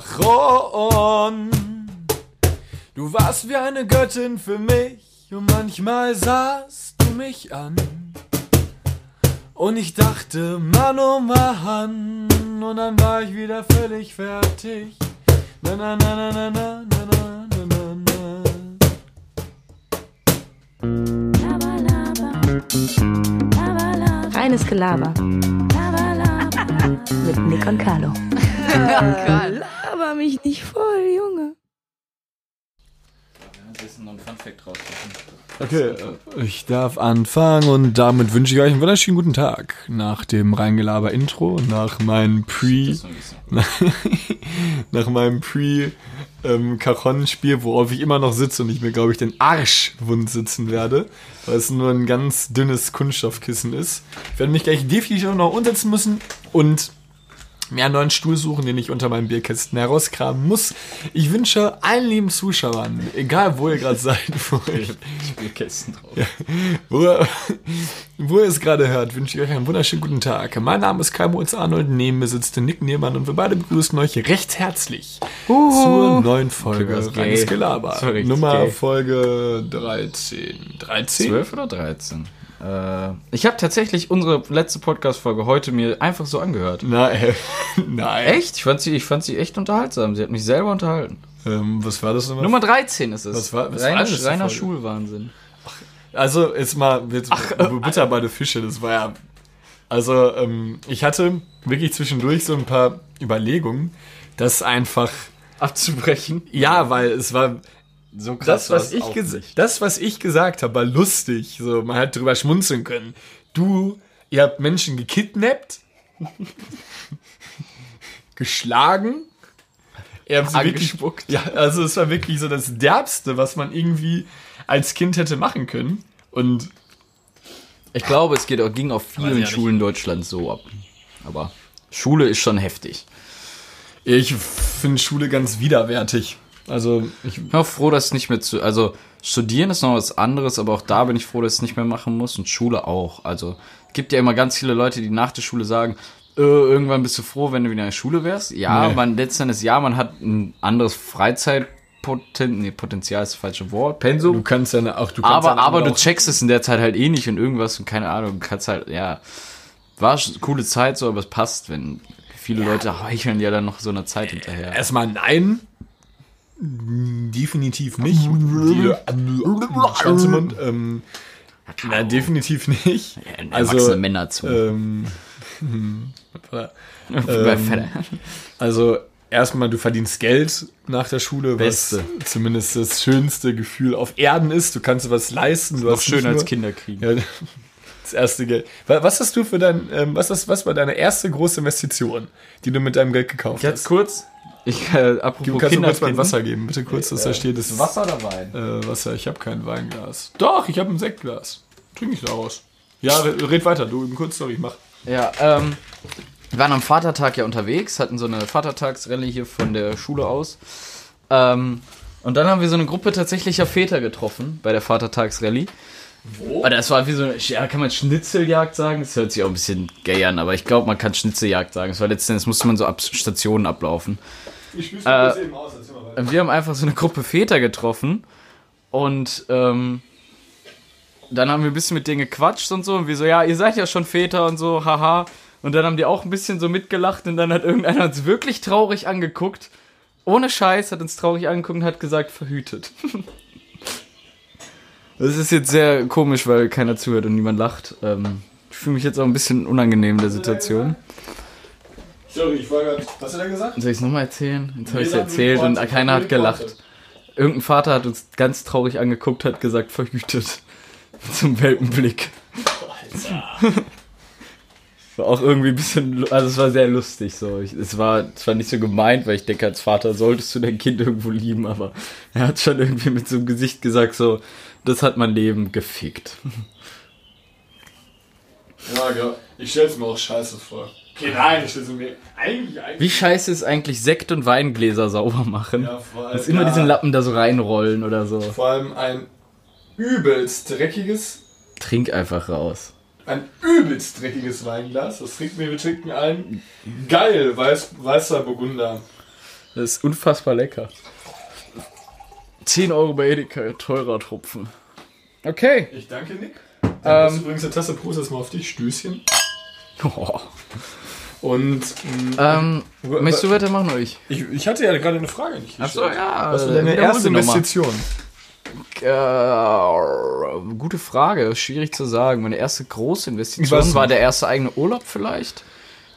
Cajon. Du warst wie eine Göttin für mich und manchmal sahst du mich an. Und ich dachte, Mann, oh Mann, und dann war ich wieder völlig fertig. Na, na, na, na, na, na, na, na, na, na. Reines Gelaber mit Nick und Carlo. Laber mich nicht voll, Junge. Okay, äh, ich darf anfangen und damit wünsche ich euch einen wunderschönen guten Tag. Nach dem Reingelaber-Intro, nach meinem Pre, nach meinem Pre-Cajon-Spiel, worauf ich immer noch sitze und ich mir, glaube ich, den Arsch wund sitzen werde, weil es nur ein ganz dünnes Kunststoffkissen ist. Ich werde mich gleich definitiv noch umsetzen müssen und mir einen neuen Stuhl suchen, den ich unter meinem Bierkästen herauskramen muss. Ich wünsche allen lieben Zuschauern, egal wo ihr gerade seid, wo ich Spielkästen drauf. wo, ihr- wo ihr es gerade hört, wünsche ich euch einen wunderschönen guten Tag. Mein Name ist Kai Moritz Arnold, neben mir sitzt der Nick Niermann und wir beide begrüßen euch recht herzlich zur neuen Folge Okay, Reines. Gelaber. Nummer gay. Folge 13. 13? 12 oder 13? Äh, ich habe tatsächlich unsere letzte Podcast-Folge heute mir einfach so angehört. Nein. Nein. Echt? Ich fand, sie, ich fand sie echt unterhaltsam. Sie hat mich selber unterhalten. Ähm, was war das nochmal? Nummer 13 ist es. Was war- was war reiner, das für reiner? Schulwahnsinn. Also, jetzt mal, jetzt, äh, Butter bei den Fische, das war ja. Also, ähm, ich hatte wirklich zwischendurch so ein paar Überlegungen, dass einfach. Abzubrechen. Ja, weil es war. So Das, was ich, nicht. das, was ich gesagt habe, war lustig. So, man hat drüber schmunzeln können. Du, ihr habt Menschen gekidnappt, geschlagen, ihr habt sie wirklich, Angespuckt. ja, also es war wirklich so das Derbste, was man irgendwie als Kind hätte machen können. Und Ich glaube, es geht, auch- ging auf vielen ja Schulen Deutschlands so ab. Aber Schule ist schon heftig. ich finde Schule ganz widerwärtig. Also, ich, Ich bin auch froh, dass es nicht mehr zu. Also, studieren ist noch was anderes, aber auch da bin ich froh, dass ich es nicht mehr machen muss und Schule auch. Also, es gibt ja immer ganz viele Leute, die nach der Schule sagen, äh, irgendwann bist du froh, wenn du wieder in der Schule wärst. Ja, Nee. man letztendlich ja, man hat ein anderes Freizeitpotenzial, nee, Potenzial ist das falsche Wort, Pensum. du kannst ja auch, du kannst aber, ja aber du checkst es in der Zeit halt eh nicht und irgendwas und keine Ahnung, du kannst halt, ja, war sch- coole Zeit so, aber es passt, wenn viele Leute heucheln ja dann noch so eine Zeit hinterher. Erstmal nein. Definitiv nicht. Ähm, na, definitiv nicht. Erwachsene Also, Männer zu. ähm, ähm, also erstmal, du verdienst Geld nach der Schule, was Beste. zumindest das schönste Gefühl auf Erden ist. Du kannst was leisten. Du Noch hast schön als Kinder kriegen. Ja, das erste Geld. Wa- Was hast du für dein, ähm, was, ist, was war deine erste große Investition, die du mit deinem Geld gekauft Jetzt hast? kurz, ich, äh, Du apropos kannst du Kinder kurz mal ein kriegen. Wasser geben, bitte kurz, dass da steht. Das Wasser oder Wein? Äh, Wasser, ich habe kein Weinglas. Doch, ich habe ein Sektglas. Trinke ich daraus. Ja, red, red weiter, du eben kurz, sorry, ich mach. Ja, ähm, wir waren am Vatertag ja unterwegs, hatten so eine Vatertagsrallye hier von der Schule aus. Ähm, und dann haben wir so eine Gruppe tatsächlicher Väter getroffen bei der Vatertagsrallye. Wo? Das war wie so eine, ja, kann man Schnitzeljagd sagen? Das hört sich auch ein bisschen gay an, aber ich glaube, man kann Schnitzeljagd sagen. Es war letztendlich, musste man so ab Stationen ablaufen. Ich Äh, kurz eben aus, weiter. Wir haben einfach so eine Gruppe Väter getroffen und ähm, dann haben wir ein bisschen mit denen gequatscht und so und wir so, ja, ihr seid ja schon Väter und so, haha. Und dann haben die auch ein bisschen so mitgelacht und dann hat irgendeiner uns wirklich traurig angeguckt. Ohne Scheiß hat uns traurig angeguckt und hat gesagt, verhütet. Das ist jetzt sehr komisch, weil keiner zuhört und niemand lacht. Ähm, ich fühle mich jetzt auch ein bisschen unangenehm in der Situation. Sorry, ich war gerade. Was hat er gesagt? Soll ich es nochmal erzählen? Jetzt habe ich es erzählt und keiner hat gelacht. Irgendein Vater hat uns ganz traurig angeguckt, hat gesagt, verhütet. Zum Welpenblick. War auch irgendwie ein bisschen, also es war sehr lustig so. Ich, es war zwar nicht so gemeint, weil ich denke, als Vater solltest du dein Kind irgendwo lieben, aber er hat schon irgendwie mit so einem Gesicht gesagt, so, das hat mein Leben gefickt. Ja, genau. Ich stell's mir auch scheiße vor. Okay, nein, ich stell's mir. Eigentlich, eigentlich. Wie scheiße ist eigentlich Sekt- und Weingläser sauber machen? Ja, vor allem, Dass immer ja, diesen Lappen da so reinrollen oder so. Vor allem ein übelst dreckiges, Trink einfach raus. ein übelst dreckiges Weinglas. Das trinken wir, wir trinken ein geil weiß, weißer Burgunder. Das ist unfassbar lecker. 10 Euro bei Edeka, teurer Tropfen. Okay. Ich danke, Nick. Ähm, Ähm, übrigens eine Tasse Prost erstmal auf dich, Stößchen. Oh. Und Ähm, möchtest du weitermachen oder ich? ich, ich hatte ja gerade eine Frage nicht gestellt. ja. Was war deine wiederhol erste. Investition? Äh, gute Frage, schwierig zu sagen. Meine erste große Investition war der erste eigene Urlaub vielleicht,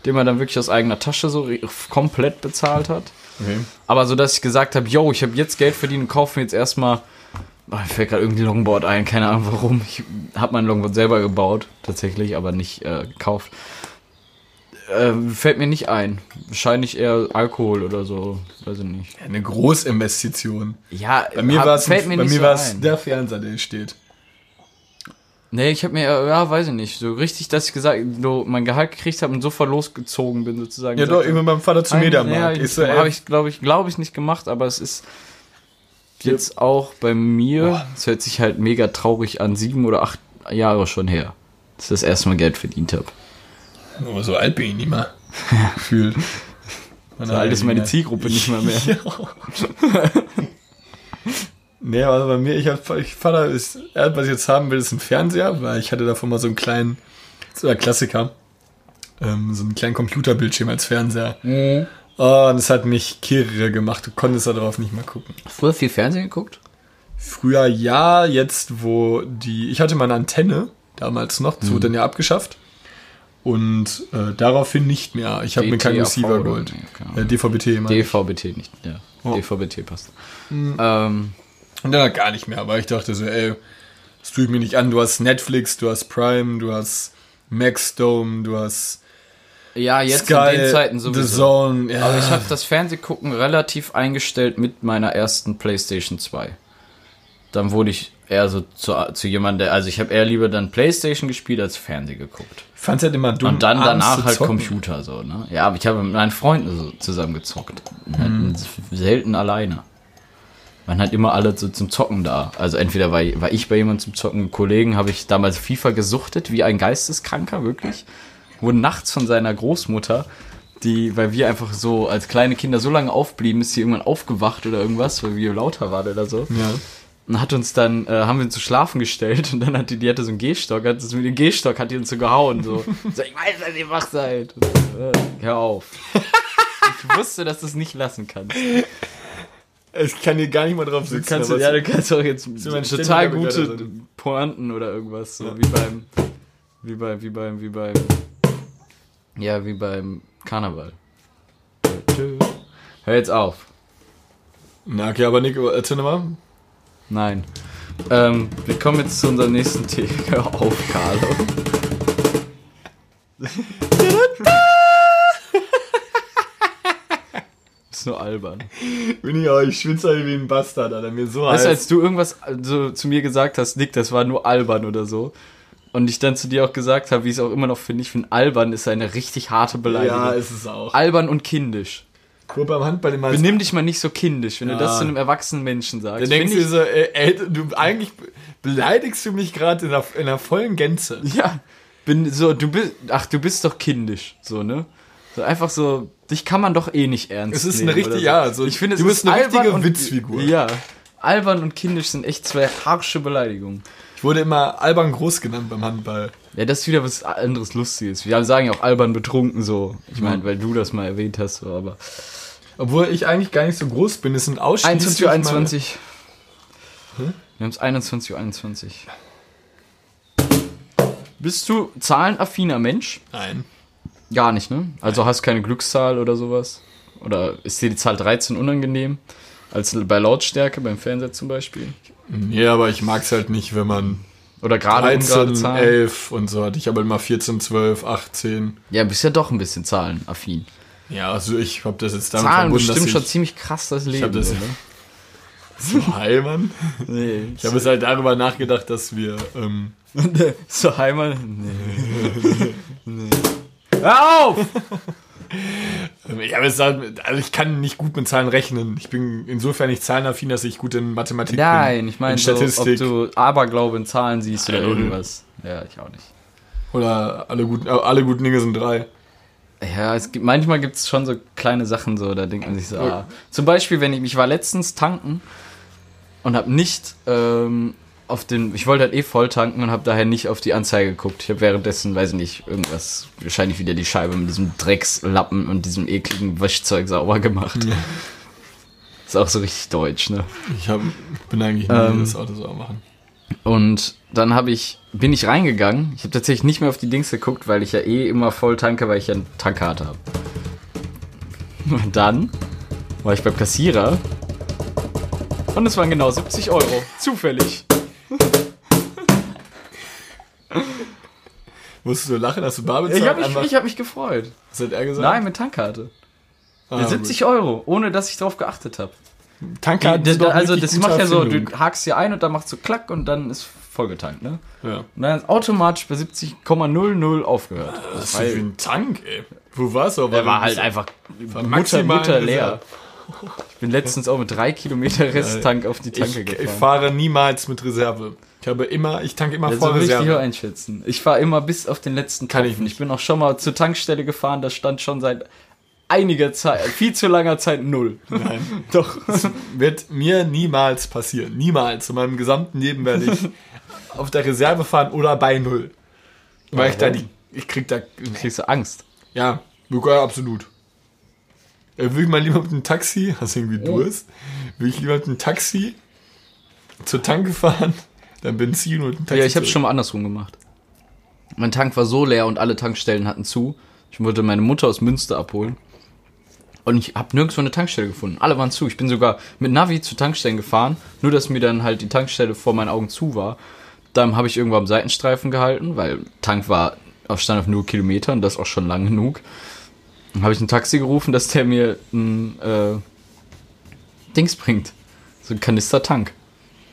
den man dann wirklich aus eigener Tasche so komplett bezahlt hat. Okay. Aber so, dass ich gesagt habe, yo, ich habe jetzt Geld verdient und kaufe mir jetzt erstmal, oh, mir fällt gerade irgendwie Longboard ein, keine Ahnung warum. Ich habe mein Longboard selber gebaut, tatsächlich, aber nicht äh, gekauft. Äh, fällt mir nicht ein. Wahrscheinlich eher Alkohol oder so, weiß ich nicht. Eine Großinvestition. Ja, Bei mir war es der Fernseher, der steht. Nee, ich habe mir, äh, ja, weiß ich nicht, so richtig, dass ich gesagt, so mein Gehalt gekriegt habe und sofort losgezogen bin, sozusagen. Ja, doch, irgendwann beim Vater ein- Mediamarkt. Ja, habe ich, glaube ich, glaube ich, nicht gemacht, aber es ist jetzt auch bei mir, es hört sich halt mega traurig an, sieben oder acht Jahre schon her, dass ich das erste Mal Geld verdient habe. aber so alt bin ich nicht mehr. Gefühlt. So alt ist meine Zielgruppe nicht mal mehr. Nee, also bei mir, ich hab, ich, Vater ist, er, was ich jetzt haben will, ist ein Fernseher, weil ich hatte davon mal so einen kleinen, so ein Klassiker, ähm, so einen kleinen Computerbildschirm als Fernseher. Oh, und es hat mich kirre gemacht, du konntest da drauf nicht mehr gucken. Früher viel Fernsehen geguckt? Früher ja, jetzt wo die, ich hatte mal eine Antenne, damals noch, das wurde dann ja abgeschafft. Und äh, daraufhin nicht mehr. Ich habe mir keinen Receiver geholt. nee. Äh, DVB-T immer. DVB-T nicht, ja. Oh. DVB-T passt. Ähm, Und dann gar nicht mehr, aber ich dachte so, ey, das tue ich mir nicht an. Du hast Netflix, du hast Prime, du hast Maxdome, du hast ja, jetzt Sky, in den Zeiten The sowieso. Zone. Ja. Aber ich habe das Fernsehgucken relativ eingestellt mit meiner ersten PlayStation 2. Dann wurde ich eher so zu, zu jemandem, der, also ich habe eher lieber dann PlayStation gespielt als Fernseh geguckt. ich fand's halt immer dumm. Und dann danach halt zocken. Computer so, ne? Ja, aber ich habe mit meinen Freunden so zusammen gezockt. Mhm. Halt Selten alleine. Man hat immer alle so zum Zocken da. Also entweder war, war ich bei jemandem zum Zocken, Kollegen habe ich damals FIFA gesuchtet, wie ein Geisteskranker, wirklich. Wurde nachts von seiner Großmutter, die, weil wir einfach so als kleine Kinder so lange aufblieben, ist sie irgendwann aufgewacht oder irgendwas, weil wir lauter waren oder so. Ja. Und hat uns dann, äh, haben wir uns zu schlafen gestellt und dann hat die, die hatte so einen Gehstock, hat uns mit dem Gehstock hat die uns so gehauen, so. so ich weiß, dass ihr wach seid. Und, äh, hör auf. Ich wusste, dass du es nicht lassen kannst. Ich kann hier gar nicht mal drauf sitzen. Kannst du, aber ja, du kannst auch jetzt mein total gute Pointen oder irgendwas, so wie beim, wie beim, wie beim, wie beim, ja, wie beim Karneval. Hör jetzt auf. Na, okay, aber Nico, erzähl mal. Nein. Ähm, wir kommen jetzt zu unserem nächsten Thema. Hör auf, Carlo. ist nur albern. Bin ich auch, ich schwitze halt wie ein Bastard, Alter. Mir so Weißt du, als du irgendwas so zu mir gesagt hast, Nick, das war nur albern oder so. Und ich dann zu dir auch gesagt habe, wie ich es auch immer noch finde, ich finde albern ist eine richtig harte Beleidigung. Ja, ist es auch. albern und kindisch. Guck beim Handball immer. Benimm dich mal nicht so kindisch, wenn du Ja. das zu einem erwachsenen Menschen sagst. Dann denkst du dir so, ey, ey, du eigentlich beleidigst du mich gerade in der, in der vollen Gänze. Ja, bin so, du bist, ach, du bist doch kindisch, so, ne? So einfach so, dich kann man doch eh nicht ernst Es ist nehmen eine richtige- so. ja, so, ich finde, es du bist ist eine richtige und, Witzfigur. Ja, albern und kindisch sind echt zwei harsche Beleidigungen. Ich wurde immer albern groß genannt beim Handball. Ja, das ist wieder was anderes Lustiges. Wir sagen ja auch albern betrunken so. Ich meine, weil du das mal erwähnt hast, so, aber. Obwohl ich eigentlich gar nicht so groß bin. Es sind ausschließlich 21 Uhr meine- 21. Wir haben es 21 Uhr 21. Bist du zahlenaffiner Mensch? Nein. Gar nicht, ne? Also hast keine Glückszahl oder sowas? Oder ist dir die Zahl 13 unangenehm? Als bei Lautstärke beim Fernseher zum Beispiel? Nee, aber ich mag's halt nicht, wenn man Oder gerade ungerade 13, Zahlen? 11 und so hatte. Ich habe immer 14, 12, 18. Ja, bist ja doch ein bisschen zahlenaffin. Ja, also ich habe das jetzt damit Zahlen verbunden, bestimmt dass schon ich, ziemlich krass das Leben. hab das- oder? so heimern. Nee. Ich habe es halt darüber nachgedacht, dass wir ähm, so Heimat? Nee. nee. Hör auf! Es halt, also ich kann nicht gut mit Zahlen rechnen. Ich bin insofern nicht zahlenaffin, dass ich gut in Mathematik Nein, bin. ich meine, in so, ob du Aberglaube in Zahlen siehst oder Äh, irgendwas. Ja, ich auch nicht. oder alle guten, äh, alle guten Dinge sind drei. Ja, es gibt, manchmal gibt es schon so kleine Sachen, so, da denkt man sich so, ah. Zum Beispiel, wenn ich, ich war letztens tanken und habe nicht ähm, auf den, ich wollte halt eh voll tanken und habe daher nicht auf die Anzeige geguckt. Ich habe währenddessen, weiß ich nicht, irgendwas, wahrscheinlich wieder die Scheibe mit diesem Dreckslappen und diesem ekligen Waschzeug sauber gemacht. Ist auch so richtig deutsch, ne? Ich hab, bin eigentlich nie Ähm, das Auto sauber machen. Und dann habe ich, bin ich reingegangen. Ich habe tatsächlich nicht mehr auf die Dings geguckt, weil ich ja eh immer voll tanke, weil ich ja eine Tankkarte habe. Und dann war ich beim Kassierer und es waren genau 70 Euro. Zufällig. Musstest du lachen, hast du bar Ich bezahlt? habe mich, Einfach- ich hab mich gefreut. Was hat er gesagt? Nein, mit Tankkarte. Ah, Mit 70 Euro, ohne dass ich drauf geachtet habe. gut. Tankkarten Die- doch Also das macht ja so, du hakst hier ein und dann machst du klack und dann ist vollgetankt, ne? Ja. Und dann ist automatisch bei 70,00 aufgehört. Was ist für ein Tank, ey? Wo war's auch? Der war halt einfach Mutter, maximal Mutter Reserve. leer. Ich bin letztens auch mit drei Kilometer Resttank auf die Tanke Ich, ich gefahren. fahre niemals mit Reserve. Ich habe immer, ich tanke immer Ja, so voll ich die Reserve. hier einschätzen. Ich fahre immer bis auf den letzten Kann ich Tropfen. nicht. Ich bin auch schon mal zur Tankstelle gefahren, da stand schon seit einiger Zeit, viel zu langer Zeit null. Nein. Doch. Wird mir niemals passieren. Niemals. In meinem gesamten Leben werde ich auf der Reserve fahren oder bei Null. Weil ich da die, ich krieg da, Kriegst du Angst? ja, absolut. Äh, Will ich mal lieber mit einem Taxi, hast du irgendwie Durst? Will ich lieber mit einem Taxi zur Tanke fahren, dann Benzin und ein Taxi Ja, ich habe zurück. schon mal andersrum gemacht. Mein Tank war so leer und alle Tankstellen hatten zu. Ich wollte meine Mutter aus Münster abholen. Und ich habe nirgendwo eine Tankstelle gefunden. Alle waren zu. Ich bin sogar mit Navi zu Tankstellen gefahren, nur dass mir dann halt die Tankstelle vor meinen Augen zu war. Dann habe ich irgendwo am Seitenstreifen gehalten, weil Tank war auf Stand auf nur Kilometer und das auch schon lang genug. Dann habe ich ein Taxi gerufen, dass der mir ein äh, Dings bringt. So ein Kanister Tank.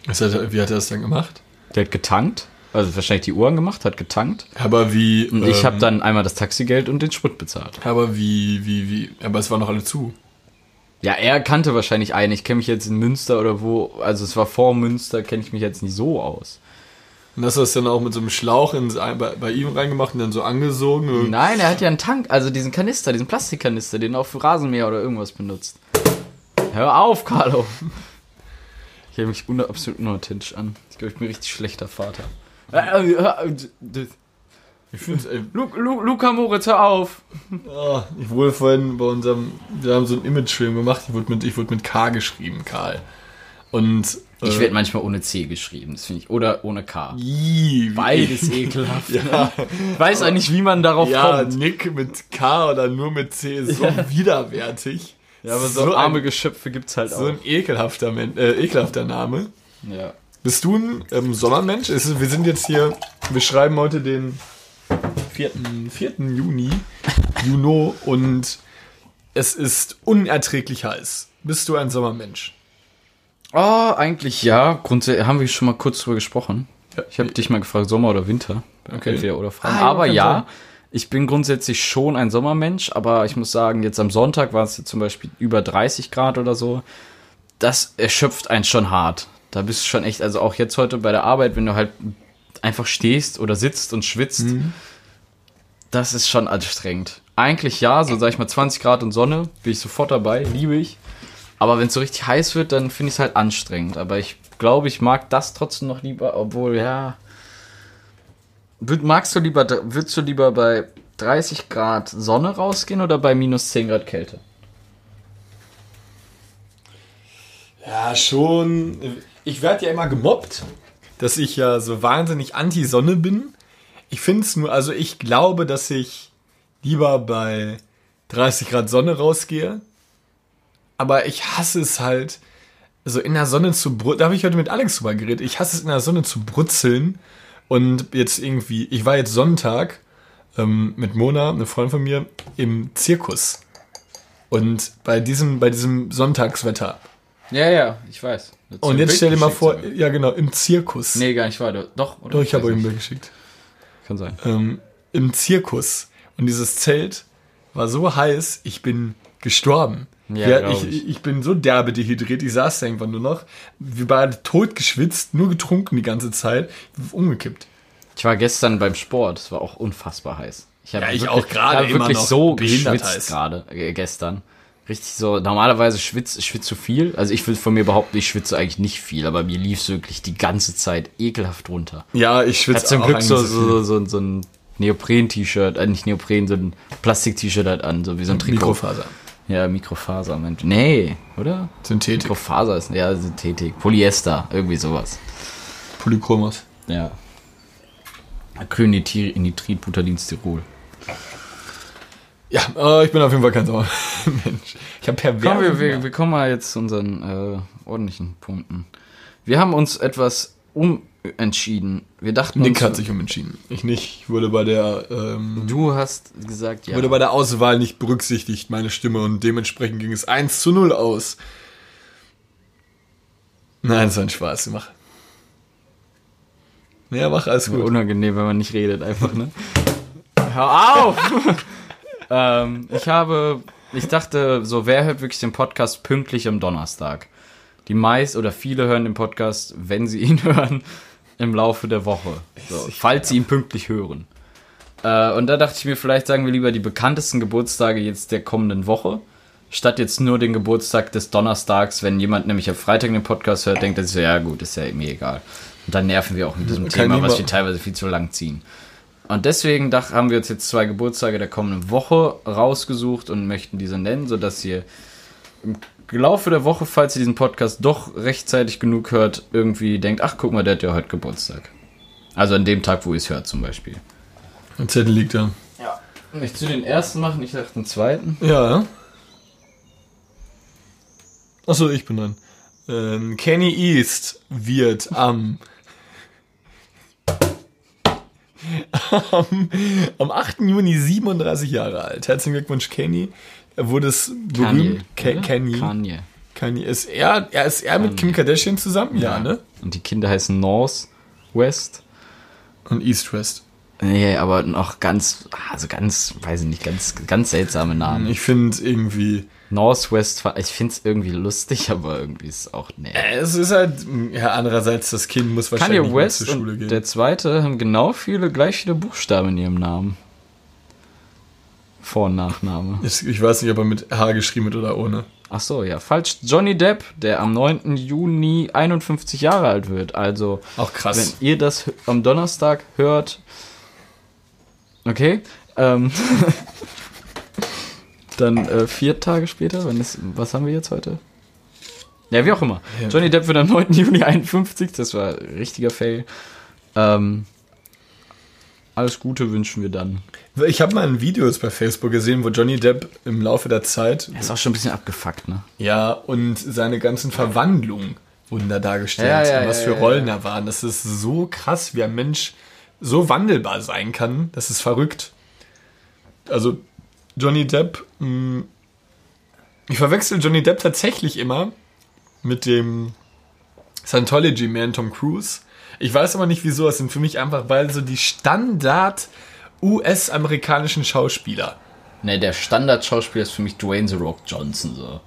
Was hat er, wie hat er das dann gemacht? Der hat getankt, also wahrscheinlich die Uhren gemacht, hat getankt. Aber wie. Und ich ähm, habe dann einmal das Taxigeld und den Sprit bezahlt. Aber wie, wie, wie. Aber es waren noch alle zu. Ja, er kannte wahrscheinlich einen. Ich kenne mich jetzt in Münster oder wo, also es war vor Münster, kenne ich mich jetzt nicht so aus. Und hast du das dann auch mit so einem Schlauch in, bei, bei ihm reingemacht und dann so angesogen? Nein, er hat ja einen Tank, also diesen Kanister, diesen Plastikkanister, den er auf Rasenmäher oder irgendwas benutzt. Hör auf, Carlo. Ich höre mich una absolut unauthentisch an. Ich glaube, ich bin ein richtig schlechter Vater. Ich finde ey, Lu Lu Luca Moritz, hör auf. oh, ich wurde vorhin bei unserem, wir haben so einen Image-Film gemacht, ich wurde mit, ich wurde mit K geschrieben, Karl. Und Ich äh, werde manchmal ohne C geschrieben, das finde ich. Oder ohne K. Wie- Beides ekelhaft. Ja, Ich weiß auch nicht, wie man darauf ja kommt. Nick mit K oder nur mit C ist so widerwärtig. Ja, aber so, so arme ein, Geschöpfe gibt's halt so auch. ein ekelhafter, Men äh, ekelhafter Name. Ja. Bist du ein ähm, Sommermensch? Es ist, wir sind jetzt hier, wir schreiben heute den 4. 4. Juni, Juno, und es ist unerträglich heiß. Bist du ein Sommermensch? Oh, eigentlich ja. Grundsätzlich haben wir schon mal kurz drüber gesprochen. Ja. Ich habe dich mal gefragt, Sommer oder Winter. Okay. Entweder oder Fragen. Ah, aber ja, sein. ich bin grundsätzlich schon ein Sommermensch, aber ich muss sagen, jetzt am Sonntag war es jetzt zum Beispiel über 30 Grad oder so. Das erschöpft einen schon hart. Da bist du schon echt, also auch jetzt heute bei der Arbeit, wenn du halt einfach stehst oder sitzt und schwitzt, Mhm. das ist schon anstrengend. Eigentlich ja, so sag ich mal 20 Grad und Sonne, bin ich sofort dabei, liebe ich. Aber wenn es so richtig heiß wird, dann finde ich es halt anstrengend. Aber ich glaube, ich mag das trotzdem noch lieber, obwohl, ja. Magst du lieber, würdest du lieber bei 30 Grad Sonne rausgehen oder bei minus 10 Grad Kälte? Ja, schon. Ich werde ja immer gemobbt, dass ich ja so wahnsinnig anti-Sonne bin. Ich finde es nur, also ich glaube, dass ich lieber bei 30 Grad Sonne rausgehe. Aber ich hasse es halt, so in der Sonne zu brutzeln. Da habe ich heute mit Alex drüber geredet. Ich hasse es in der Sonne zu brutzeln. Und jetzt irgendwie, ich war jetzt Sonntag ähm, mit Mona, eine Freundin von mir, im Zirkus. Und bei diesem, bei diesem Sonntagswetter Ja, ja, ich weiß. und jetzt stell dir mal vor, ja genau, im Zirkus. Nee, gar nicht wahr. Doch, oder? Doch, ich habe euch ein. Bild geschickt. Kann sein. Ähm, Im Zirkus. Und dieses Zelt war so heiß, ich bin gestorben. Ja, Ja, ich, ich. ich bin so derbe dehydriert, ich saß da irgendwann nur noch. Wir waren tot geschwitzt, nur getrunken die ganze Zeit, umgekippt. Ich war gestern beim Sport, es war auch unfassbar heiß. Ich hab Ja, ich wirklich, auch gerade immer wirklich noch so behindert geschwitzt gerade äh, gestern. Richtig so, normalerweise schwitze ich schwitz zu viel. Also ich will von mir behaupten, ich schwitze eigentlich nicht viel, aber mir lief wirklich die ganze Zeit ekelhaft runter. Ja, ich Hat schwitze zum auch Glück so, so, so, so ein Neopren-T-Shirt, äh, nicht Neopren, so ein Plastik-T-Shirt halt an, so wie so ein Trikot. Mikrofaser. Ja, Mikrofaser, Mensch. Nee, oder? Synthetik. Mikrofaser ist, ja, Synthetik. Polyester, irgendwie sowas. Polychromos. Ja. Acrylnitrit-Butadinstyrol. Ja, äh, ich bin auf jeden Fall kein Sauer. Mensch. Ich habe pervers. Kommen wir, wir, wir kommen mal jetzt zu unseren äh, ordentlichen Punkten. Wir haben uns etwas umentschieden. Wir dachten Nick uns, hat sich umentschieden. Ich nicht. Ich wurde bei der ähm, Du hast gesagt, ja. wurde bei der Auswahl nicht berücksichtigt, meine Stimme, und dementsprechend ging es 1 zu 0 aus. Nein, das war ein Spaß. Mach. Ja, mach alles gut. Unangenehm, wenn man nicht redet, einfach, ne? Hör auf! ähm, ich habe, ich dachte, so, wer hört wirklich den Podcast pünktlich am Donnerstag? Die meist oder viele hören den Podcast, wenn sie ihn hören, im Laufe der Woche. So, falls sie ihn pünktlich hören. Äh, und da dachte ich mir, vielleicht sagen wir lieber die bekanntesten Geburtstage jetzt der kommenden Woche. Statt jetzt nur den Geburtstag des Donnerstags, wenn jemand nämlich am Freitag den Podcast hört, denkt er sich so, ja gut, ist ja mir egal. Und dann nerven wir auch mit diesem Kann Thema, was wir teilweise viel zu lang ziehen. Und deswegen dach, haben wir uns jetzt zwei Geburtstage der kommenden Woche rausgesucht und möchten diese nennen, sodass ihr im Laufe der Woche, falls ihr diesen Podcast doch rechtzeitig genug hört, irgendwie denkt, ach guck mal, der hat ja heute Geburtstag. Also an dem Tag, wo ihr es hört zum Beispiel. Ein Zettel liegt da. Ja. Möchtest du den ersten machen, ich dachte den zweiten? Ja. Achso, ich bin dran. Ähm, Kenny East wird am, am, am 8. Juni 37 Jahre alt. Herzlichen Glückwunsch, Kenny. Er wurde es berühmt. Oder? Kenny. Kanye. Kanye. Ist er, er ist er mit Kim Kardashian zusammen? Ja, ne? Und die Kinder heißen North, West. Und East West. Nee, aber noch ganz, also ganz, weiß ich nicht, ganz, ganz seltsame Namen. Ich finde irgendwie, Northwest, ich find's irgendwie lustig, aber irgendwie ist es auch, nee. äh, es ist halt, ja, andererseits, das Kind muss wahrscheinlich Kanye West zur Schule und gehen. der zweite haben genau viele, gleich viele Buchstaben in ihrem Namen. Vor- und Nachname. Ich, ich weiß nicht, ob er mit H geschrieben wird oder ohne. Ach so, ja, falsch. Johnny Depp, der am 9. Juni 51 Jahre alt wird. Also, Auch krass. wenn ihr das am Donnerstag hört, okay, ähm, dann äh, vier Tage später, wenn es, was haben wir jetzt heute? Ja, wie auch immer. Johnny Depp wird am 9. Juni 51, das war ein richtiger Fail. Ähm, alles Gute wünschen wir dann. Ich habe mal ein Video jetzt bei Facebook gesehen, wo Johnny Depp im Laufe der Zeit, Er ist auch schon ein bisschen abgefuckt, ne? ja, und seine ganzen Verwandlungen wurden da dargestellt. Ja, ja, und was für Rollen da waren. Das ist so krass, wie ein Mensch so wandelbar sein kann. Das ist verrückt. Also, Johnny Depp, mh, ich verwechsel Johnny Depp tatsächlich immer mit dem Scientology-Man Tom Cruise. Ich weiß aber nicht wieso, es sind für mich einfach beide so die Standard US-amerikanischen Schauspieler. Ne, der Standardschauspieler ist für mich Dwayne The Rock Johnson so.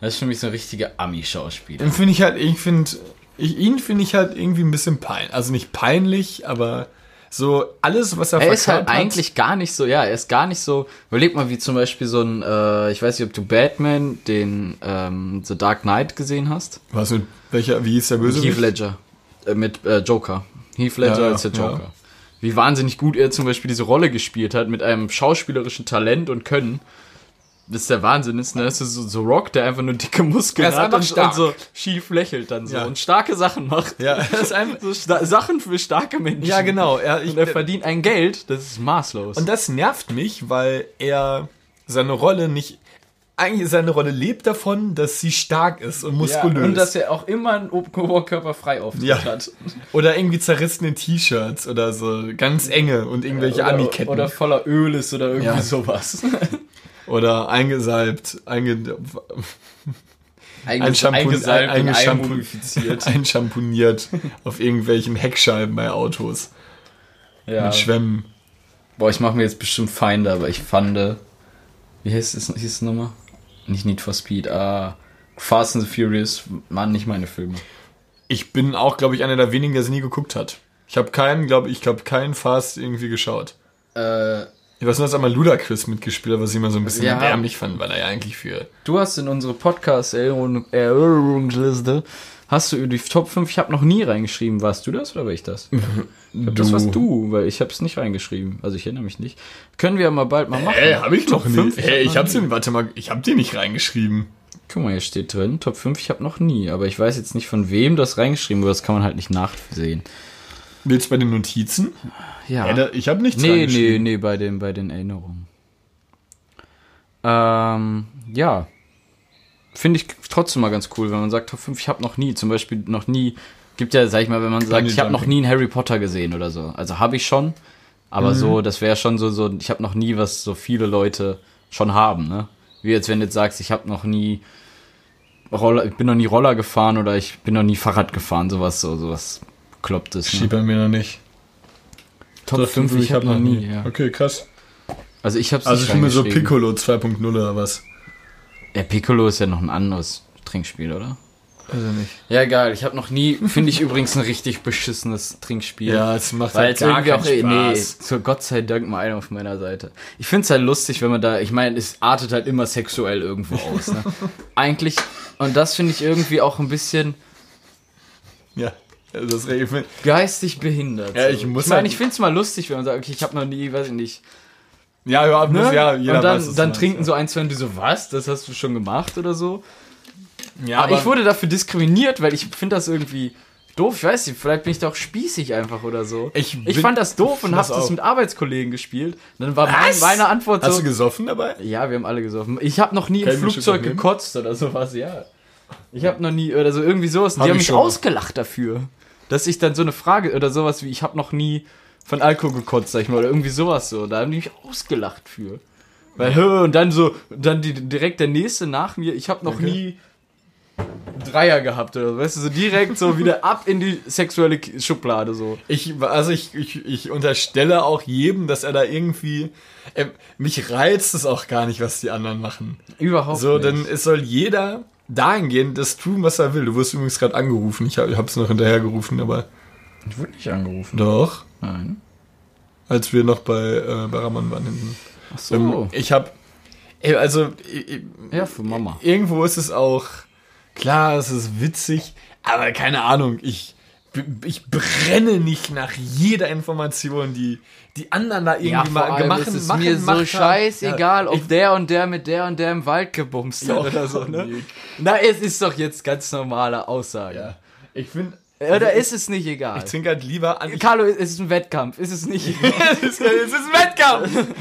Das ist für mich so ein richtiger Ami-Schauspieler. Den finde ich halt, ich finde, ihn finde ich halt irgendwie ein bisschen peinlich. Also nicht peinlich, aber so alles, was er Er ist halt verkörpert- eigentlich gar nicht so, ja, er ist gar nicht so. Überleg mal, wie zum Beispiel so ein, äh, ich weiß nicht, ob du Batman, den ähm, The Dark Knight gesehen hast. Was mit welcher, wie hieß der Böse? Heath Ledger. Äh, mit äh, Joker. Heath Ledger Ja, als der ja. Joker. Wie wahnsinnig gut er zum Beispiel diese Rolle gespielt hat, mit einem schauspielerischen Talent und Können. Das ist der Wahnsinn ist, ne? Das ist so, so Rock, der einfach nur dicke Muskeln ist hat und, und so schief lächelt dann so Ja. und starke Sachen macht. Ja, er ist einfach, So sta Sachen für starke Menschen. ja genau. Er, ich, Und er verdient ein Geld, das ist maßlos. und das nervt mich, weil er seine Rolle nicht, eigentlich seine Rolle lebt davon, dass sie stark ist und ja, muskulös. und dass er auch immer einen Oberkörper frei auftritt Ja. hat. oder irgendwie zerrissene T-Shirts oder so, ganz enge und irgendwelche Oder, Ami-Ketten. oder voller Öl ist oder irgendwie Ja. sowas. Oder eingesalbt, einge, Shampoo- ein- eingeshampoo- einmumifiziert. einschamponiert auf irgendwelchen Heckscheiben bei Autos ja. mit Schwämmen. Boah, ich mache mir jetzt bestimmt Feinde, aber ich fand, wie heißt es, hieß es nochmal? Nicht Need for Speed, ah, Fast and the Furious waren nicht meine Filme. Ich bin auch, glaube ich, einer der wenigen, der sie nie geguckt hat. Ich habe keinen, glaube ich, glaube keinen Fast irgendwie geschaut. Äh, Du hast noch einmal Ludacris mitgespielt, was ich immer so ein bisschen Ja. erbärmlich fand, weil er ja eigentlich für. Du hast in unsere Podcast-Erinnerungsliste, hast du die Top 5, ich habe noch nie reingeschrieben. Warst du das oder war ich das? Ich glaub, das warst du, weil ich habe es nicht reingeschrieben. Also ich erinnere mich nicht. Können wir mal bald mal machen. Hä, hab ich Top doch fünf, nicht. Hä, ich hab hab's den, warte mal, ich hab den nicht reingeschrieben. Guck mal, hier steht drin, Top 5, ich habe noch nie. Aber ich weiß jetzt nicht, von wem das reingeschrieben wurde. Das kann man halt nicht nachsehen. Willst du bei den Notizen? Ja. Ja, da, ich habe nichts nee, nee, nee, bei den, bei den Erinnerungen. Ähm, ja. Finde ich trotzdem mal ganz cool, wenn man sagt Top 5, ich habe noch nie, zum Beispiel noch nie, gibt ja, sag ich mal, wenn man sagt, ich habe noch nie einen Harry Potter gesehen oder so. Also habe ich schon, aber Mhm. so, das wäre schon so, so, ich habe noch nie, was so viele Leute schon haben, ne? Wie jetzt, wenn du jetzt sagst, ich habe noch nie Roller, ich bin noch nie Roller gefahren oder ich bin noch nie Fahrrad gefahren, sowas, so, sowas klopptes. Ne? Steht bei mir noch nicht. Top 5, ich habe noch nie, ja. Okay, krass. Also ich habe Also ich mir so. Piccolo 2.0 oder was? Ja, Piccolo ist ja noch ein anderes Trinkspiel, oder? Also nicht. Ja, egal. Ich habe noch nie, finde ich übrigens ein richtig beschissenes Trinkspiel. Ja, es macht halt gar irgendwie auch, keinen nee, Spaß. so Gott sei Dank mal einer auf meiner Seite. Ich finde es halt lustig, wenn man da, ich meine, es artet halt immer sexuell irgendwo aus, ne? Eigentlich, und das finde ich irgendwie auch ein bisschen Ja, das ich find- geistig behindert. Ja, ich muss ich meine, halt- ich finde es mal lustig, wenn man sagt, okay, ich habe noch nie, weiß ich nicht, Ja, ja, ne? muss, ja, jeder und dann, weiß, dann meinst, trinken ja. so ein, zwei und die so, was, das hast du schon gemacht oder so. Ja, Aber ich wurde dafür diskriminiert, weil ich finde das irgendwie doof. Ich weiß nicht, vielleicht bin ich doch spießig einfach oder so. Ich ich fand das doof und das habe das mit Arbeitskollegen gespielt. Und dann war mein, meine Antwort Hast so. du gesoffen dabei? ja, wir haben alle gesoffen. Ich habe noch nie Kann im Flugzeug gekotzt oder sowas, ja. Ich habe noch nie, oder so irgendwie sowas. Und Hab die haben ich mich schon ausgelacht dafür. Dass ich dann so eine Frage oder sowas wie, ich habe noch nie von Alkohol gekotzt, sag ich mal, oder irgendwie sowas so. Da haben die mich ausgelacht für. Weil, und dann so, dann die, direkt der nächste nach mir, ich habe noch Okay. nie Dreier gehabt oder so, weißt du, so direkt so wieder ab in die sexuelle Schublade so. Ich, also ich, ich, ich unterstelle auch jedem, dass er da irgendwie. Äh, mich reizt es auch gar nicht, was die anderen machen. Überhaupt So, nicht. denn es soll jeder dahingehend das tun, was er will. Du wirst übrigens gerade angerufen. Ich habe es noch hinterhergerufen, aber ich wurde nicht angerufen. doch, Nein. als wir noch bei, äh, bei Ramon waren hinten. Ach so. Ähm, ich habe, also ich, ja, für Mama. irgendwo ist es auch klar, es ist witzig, aber keine Ahnung, ich ich brenne nicht nach jeder Information, die die anderen da irgendwie mal gemacht ist es machen, mir so haben. scheißegal, Ja, ob der und der mit der und der im Wald gebumst hat Ja, oder so, ne? nee. Na, es ist doch jetzt ganz normale Aussage. ja. Ich finde, Oder ist es nicht egal? ich trinke halt lieber an. Carlo, es ist ein Wettkampf, ist es nicht egal? es, ist, ist ein Wettkampf.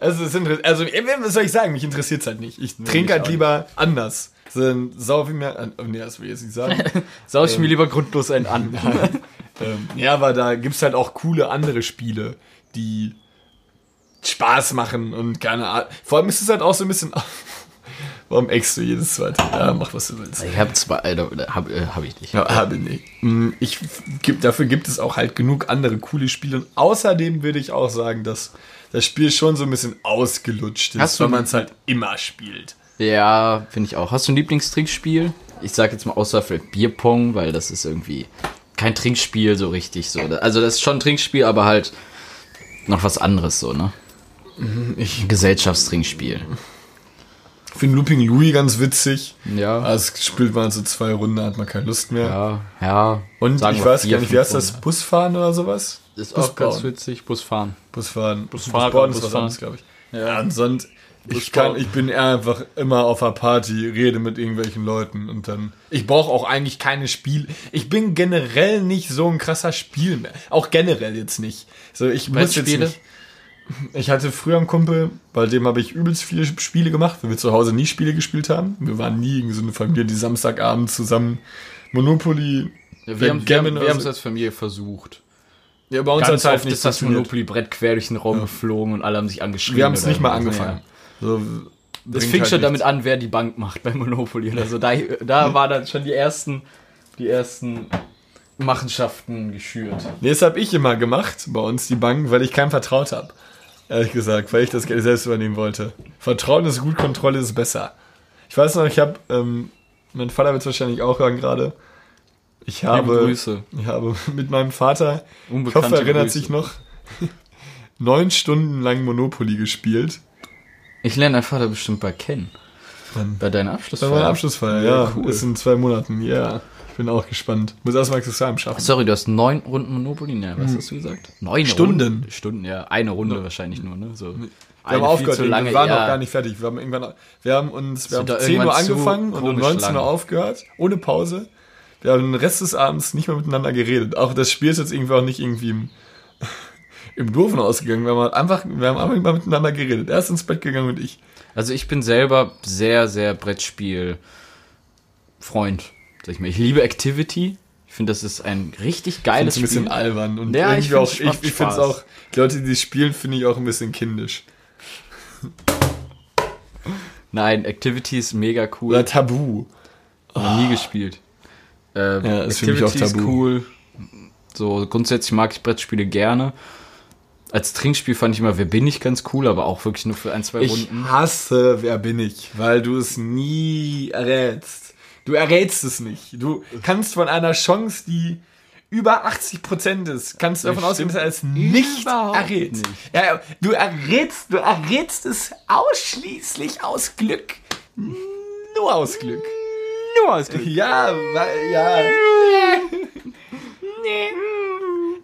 Also, es also, was soll ich sagen? Mich interessiert es halt nicht. Ich trinke halt lieber anders. Dann saufe ich mir, oh, nee, das will ich jetzt nicht sagen. Sau ich mir lieber grundlos einen an. ähm, ja, aber da gibt's halt auch coole andere Spiele, die Spaß machen und keine Ahnung. Vor allem ist es halt auch so ein bisschen. Warum eckst du jedes zweite? Ja, mach was du willst. Ich habe zwei, Alter, hab, äh, hab ich nicht. Ja, habe nicht. Mm, Ich, gibt, dafür gibt es auch halt genug andere coole Spiele. Und außerdem würde ich auch sagen, dass das Spiel schon so ein bisschen ausgelutscht ist, Hast weil man es halt immer spielt. Ja, finde ich auch. Hast du ein Lieblingstrinkspiel? Ich sag jetzt mal außer vielleicht Bierpong, weil das ist irgendwie kein Trinkspiel so richtig so. Also das ist schon ein Trinkspiel, aber halt noch was anderes so, ne? Ich Ein Gesellschaftstrinkspiel. finde Looping Louis ganz witzig. Ja. Also spielt man so zwei Runden, hat man keine Lust mehr. Ja, ja. Und Sagen ich weiß vier, gar nicht, wie heißt das? Busfahren oder sowas? Ist Bus auch ganz witzig. Busfahren. Busfahren. Busfahrer, Busbauen ist was Busfahren. anderes, glaube ich. Ja. Und sonst, ich, kann, ich bin eher einfach immer auf einer Party, rede mit irgendwelchen Leuten und dann. Ich brauche auch eigentlich keine Spiel. Ich bin generell nicht so ein krasser Spiel mehr. Auch generell jetzt nicht. So, ich muss jetzt nicht. Ich hatte früher einen Kumpel, bei dem habe ich übelst viele Spiele gemacht, weil wir zu Hause nie Spiele gespielt haben. Wir waren nie irgendwie so eine Familie, die Samstagabend zusammen Monopoly, Ja, wir haben es als Familie versucht. Ja, bei uns Ganz hat's oft ist das funktioniert. Monopoly Brett quer durch den Raum geflogen und alle haben sich angeschrien. Wir haben es nicht mal so. angefangen. So, Es bringt fing halt schon damit an, wer die Bank macht bei Monopoly oder so. Da, da war dann schon die ersten, die ersten Machenschaften geschürt. Nee, das habe ich immer gemacht bei uns, die Bank, weil ich keinem vertraut habe. Ehrlich gesagt, weil ich das Geld selbst übernehmen wollte. Vertrauen ist gut, Kontrolle ist besser. Ich weiß noch, ich habe, ähm, mein Vater wird es wahrscheinlich auch hören gerade. Ich habe, ich habe mit meinem Vater, ich Unbekannte hoffe, er erinnert Grüße. sich noch, neun Stunden lang Monopoly gespielt. Ich lerne deinen Vater bestimmt bei kennen. Wann? Bei deiner Abschlussfeier. war meine Abschlussfeier, ja. Ja, cool. Ist in zwei Monaten, ja. Ich bin auch gespannt. Muss erstmal Examen schaffen. Sorry, du hast neun Runden Monopoly? Ne, was hast du gesagt? Neun Stunden. Runden? Stunden, ja. Eine Runde wahrscheinlich nur, ne? So. Wir haben aufgehört, wir waren ja. noch gar nicht fertig. Wir haben irgendwann, wir haben uns, wir sind haben da 10 Uhr angefangen und um komisch 19 lang. Uhr aufgehört, ohne Pause. Wir haben den Rest des Abends nicht mehr miteinander geredet. Auch das Spiel ist jetzt irgendwie auch nicht irgendwie im, im Doofen ausgegangen. Wir haben halt einfach, wir haben einfach mal miteinander geredet. Er ist ins Bett gegangen und ich. Also ich bin selber sehr, sehr Brettspiel Freund. Sag ich mal. Ich liebe Activity. Ich finde, das ist ein richtig geiles ist ein bisschen Spiel. albern und Ja, ich irgendwie auch, find's- ich, ich finde es auch, die Leute, die spielen, finde ich auch ein bisschen kindisch. Nein, Activity ist mega cool. Oder Tabu. Noch nie gespielt. Äh, Ja, ist für mich auch tabu. cool. So, grundsätzlich mag ich Brettspiele gerne. Als Trinkspiel fand ich immer Wer bin ich ganz cool, aber auch wirklich nur für ein, zwei Ich Runden. hasse Wer bin ich, weil du es nie errätst. Du errätst es nicht. Du kannst von einer Chance, die über 80% ist, kannst du davon ausgehen, dass er es nicht errät. nicht. Ja, du errätst, du errätst es ausschließlich aus Glück. Nur aus Glück. Nur als Ja, weil, ja.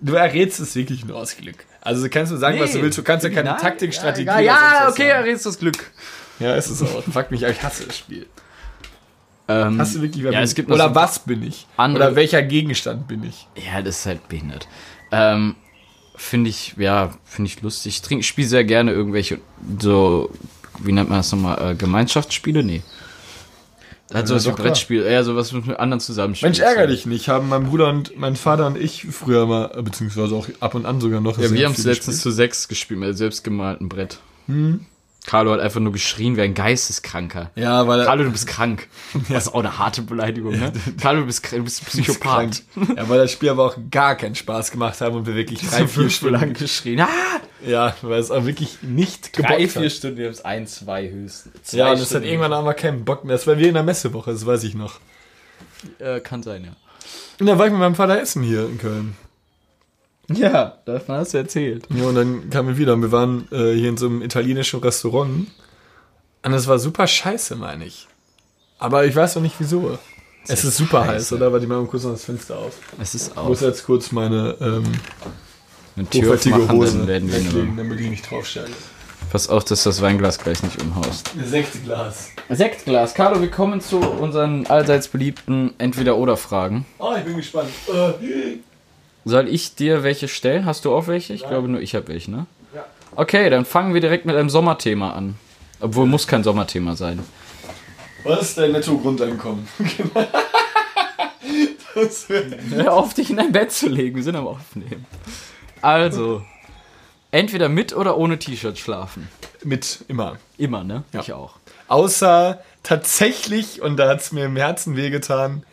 Du errätst es wirklich nur aus Glück. Also kannst du sagen, was du willst. Du kannst ja keine Taktik, Strategie Ja, ja, okay, sagen. errätst das Glück. Ja, ist es auch. Fuck mich, aber ich hasse das Spiel. Ähm, Hast du wirklich wer ja, bin es ich? gibt Oder so was bin ich? andere- Oder welcher Gegenstand bin ich? Ja, das ist halt behindert. Ähm, finde ich, ja, finde ich lustig. Ich trinke, spiele sehr gerne irgendwelche, so, wie nennt man das nochmal, äh, Gemeinschaftsspiele? Nee. Halt sowas wie. Brettspiel, eher sowas mit anderen zusammenspielen. Mensch, ärger dich nicht. Haben mein Bruder und mein Vater und ich früher mal, beziehungsweise auch ab und an sogar noch. Ja, wir haben es letztens zu sechs gespielt, mit selbstgemalten Brett. Carlo hat einfach nur geschrien wie ein Geisteskranker. Ja, weil Carlo, du bist krank. Das ist auch eine harte Beleidigung, ne? Carlo, du bist, krank, du bist Psychopath. krank. Ja, weil das Spiel aber auch gar keinen Spaß gemacht haben und wir wirklich drei, vier Stunden lang geschrien. Ah! Ja, weil es auch wirklich nicht gebockt Drei, hat. vier Stunden, wir haben es ein, zwei höchstens. Zwei Ja, und es hat irgendwann haben wir keinen Bock mehr. Das war wie in der Messewoche, das weiß ich noch. Äh, kann sein, ja. Und dann war ich mit meinem Vater essen hier in Köln. Ja, davon hast du erzählt. Ja, und dann kamen wir wieder und wir waren äh, hier in so einem italienischen Restaurant. Und es war super scheiße, meine ich. Aber ich weiß noch nicht wieso. Es ist super scheiße. heiß, oder? Weil die machen kurz noch das Fenster auf. Es ist Ich auch. muss jetzt kurz meine ähm, Eine Tür aufmachen, Hose dann werden wir weglegen, damit ich nicht draufstelle. Pass auf, dass das Weinglas gleich nicht umhaust. Sektglas. Sektglas. Carlo, wir kommen zu unseren allseits beliebten Entweder-Oder-Fragen. Oh, ich bin gespannt. Äh, Soll ich dir welche stellen? Hast du auch welche? Ich glaube nur ich habe welche, ne? Ja. Okay, dann fangen wir direkt mit einem Sommerthema an. Obwohl, muss kein Sommerthema sein. Was ist dein Netto-Grundeinkommen? Hör auf, dich in dein Bett zu legen. Wir sind am Aufnehmen. Also, entweder mit oder ohne T-Shirt schlafen. Mit immer. Immer, ne? Ja. Ich auch. Außer tatsächlich, und da hat es mir im Herzen wehgetan,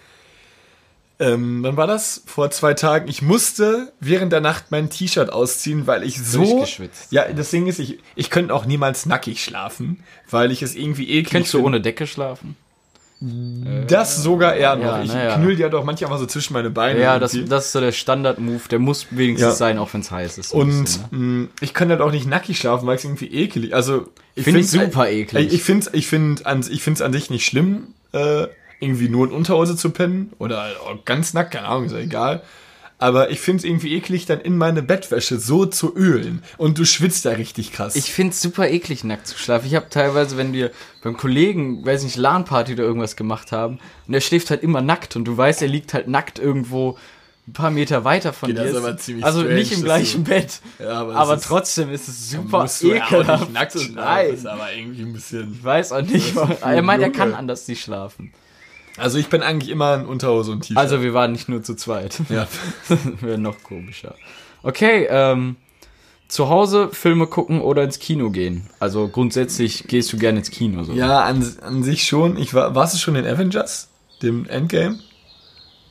ähm, wann war das? Vor zwei Tagen. Ich musste während der Nacht mein T-Shirt ausziehen, weil ich so. Ja, das Ding ist, ich, ich könnte auch niemals nackig schlafen, weil ich es irgendwie eklig Kennst du find. ohne Decke schlafen? Das sogar eher noch. Ja, ich ja. knüll die ja doch manchmal so zwischen meine Beine. Ja, das, das ist so der Standard-Move. Der muss wenigstens Ja. sein, auch wenn es heiß ist. so Und bisschen, ne? mh, ich kann halt auch nicht nackig schlafen, weil es irgendwie ekelig. Also ich Finde ich find's- super eklig. Ich, finde ich find an, ich find's an sich nicht schlimm, äh, irgendwie nur in Unterhose zu pennen oder ganz nackt, keine Ahnung, ist ja egal. Aber ich finde es irgendwie eklig, dann in meine Bettwäsche so zu ölen. Und du schwitzt da richtig krass. Ich find's super eklig, nackt zu schlafen. Ich habe teilweise, wenn wir beim Kollegen, weiß nicht, LAN-Party oder irgendwas gemacht haben, und der schläft halt immer nackt und du weißt, er liegt halt nackt irgendwo ein paar Meter weiter von Okay, dir. das ist aber ziemlich also strange, nicht im gleichen du- Bett. Ja, aber aber ist- trotzdem ist es super musst du ja auch ekelhaft. nicht nackt. Nein. ist aber irgendwie ein bisschen. Ich weiß auch nicht. Er meint, er kann anders nicht schlafen. Also ich bin eigentlich immer in Unterhose und T-Shirt. Also wir waren nicht nur zu zweit. ja. Wäre noch komischer. Okay, ähm, zu Hause Filme gucken oder ins Kino gehen. Also grundsätzlich gehst du gerne ins Kino. So. ja, an, an sich schon. Ich war, warst du schon in Avengers? Dem Endgame?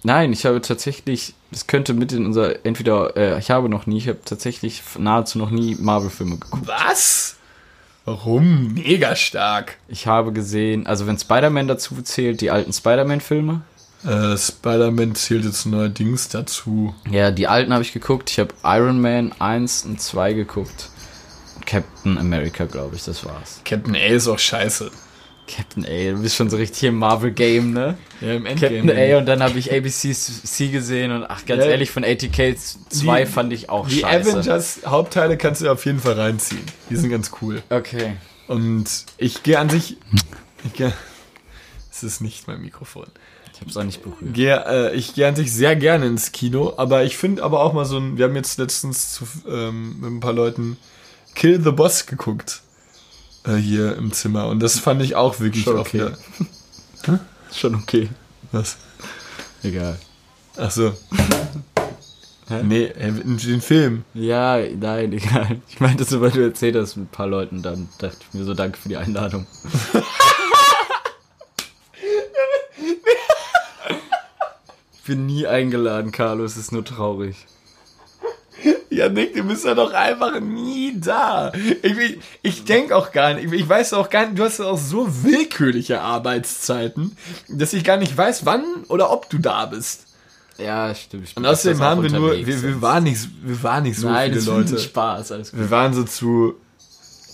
Nein, ich habe tatsächlich, das könnte mit in unser, entweder, äh, ich habe noch nie, ich habe tatsächlich nahezu noch nie Marvel-Filme geguckt. Was? Warum? Mega stark. Ich habe gesehen, also wenn Spider-Man dazu zählt, die alten Spider-Man-Filme. Äh, Spider-Man zählt jetzt neuerdings dazu. Ja, die alten habe ich geguckt. Ich habe Iron Man 1 und 2 geguckt. Captain America, glaube ich, das war's. Captain A ist auch scheiße. Captain A, du bist schon so richtig im Marvel-Game, ne? Ja, im Captain A und dann habe ich ABC C gesehen und ach, ganz Ja. ehrlich, von ATK 2 Die- fand ich auch Die scheiße. Avengers Hauptteile kannst du auf jeden Fall reinziehen. Die sind ganz cool. Okay. Und ich gehe an sich. Ich gehe. Es ist nicht mein Mikrofon. Ich hab's auch nicht berührt. Gehe, äh, ich gehe an sich sehr gerne ins Kino, aber ich finde aber auch mal so ein. Wir haben jetzt letztens zu, ähm, mit ein paar Leuten Kill the Boss geguckt. Äh, hier im Zimmer. Und das fand ich auch wirklich Schon okay. wieder. Schon okay. Was? Egal. Ach so. Nee, äh, den Film. Ja, nein, egal. Ich meinte so, weil du erzählt hast mit ein paar Leuten, dann dachte ich mir so, danke für die Einladung. ich bin nie eingeladen, Carlo, es ist nur traurig. Ja, Nick, du bist ja doch einfach nie da. Ich, ich denke auch gar nicht, ich, ich weiß auch gar nicht, du hast auch so willkürliche Arbeitszeiten, dass ich gar nicht weiß, wann oder ob du da bist. Ja, stimmt. ich Und außerdem haben wir nur, wir, wir, waren nicht, wir waren nicht so Nein, viele das Leute. Spaß, alles gut. Wir waren so zu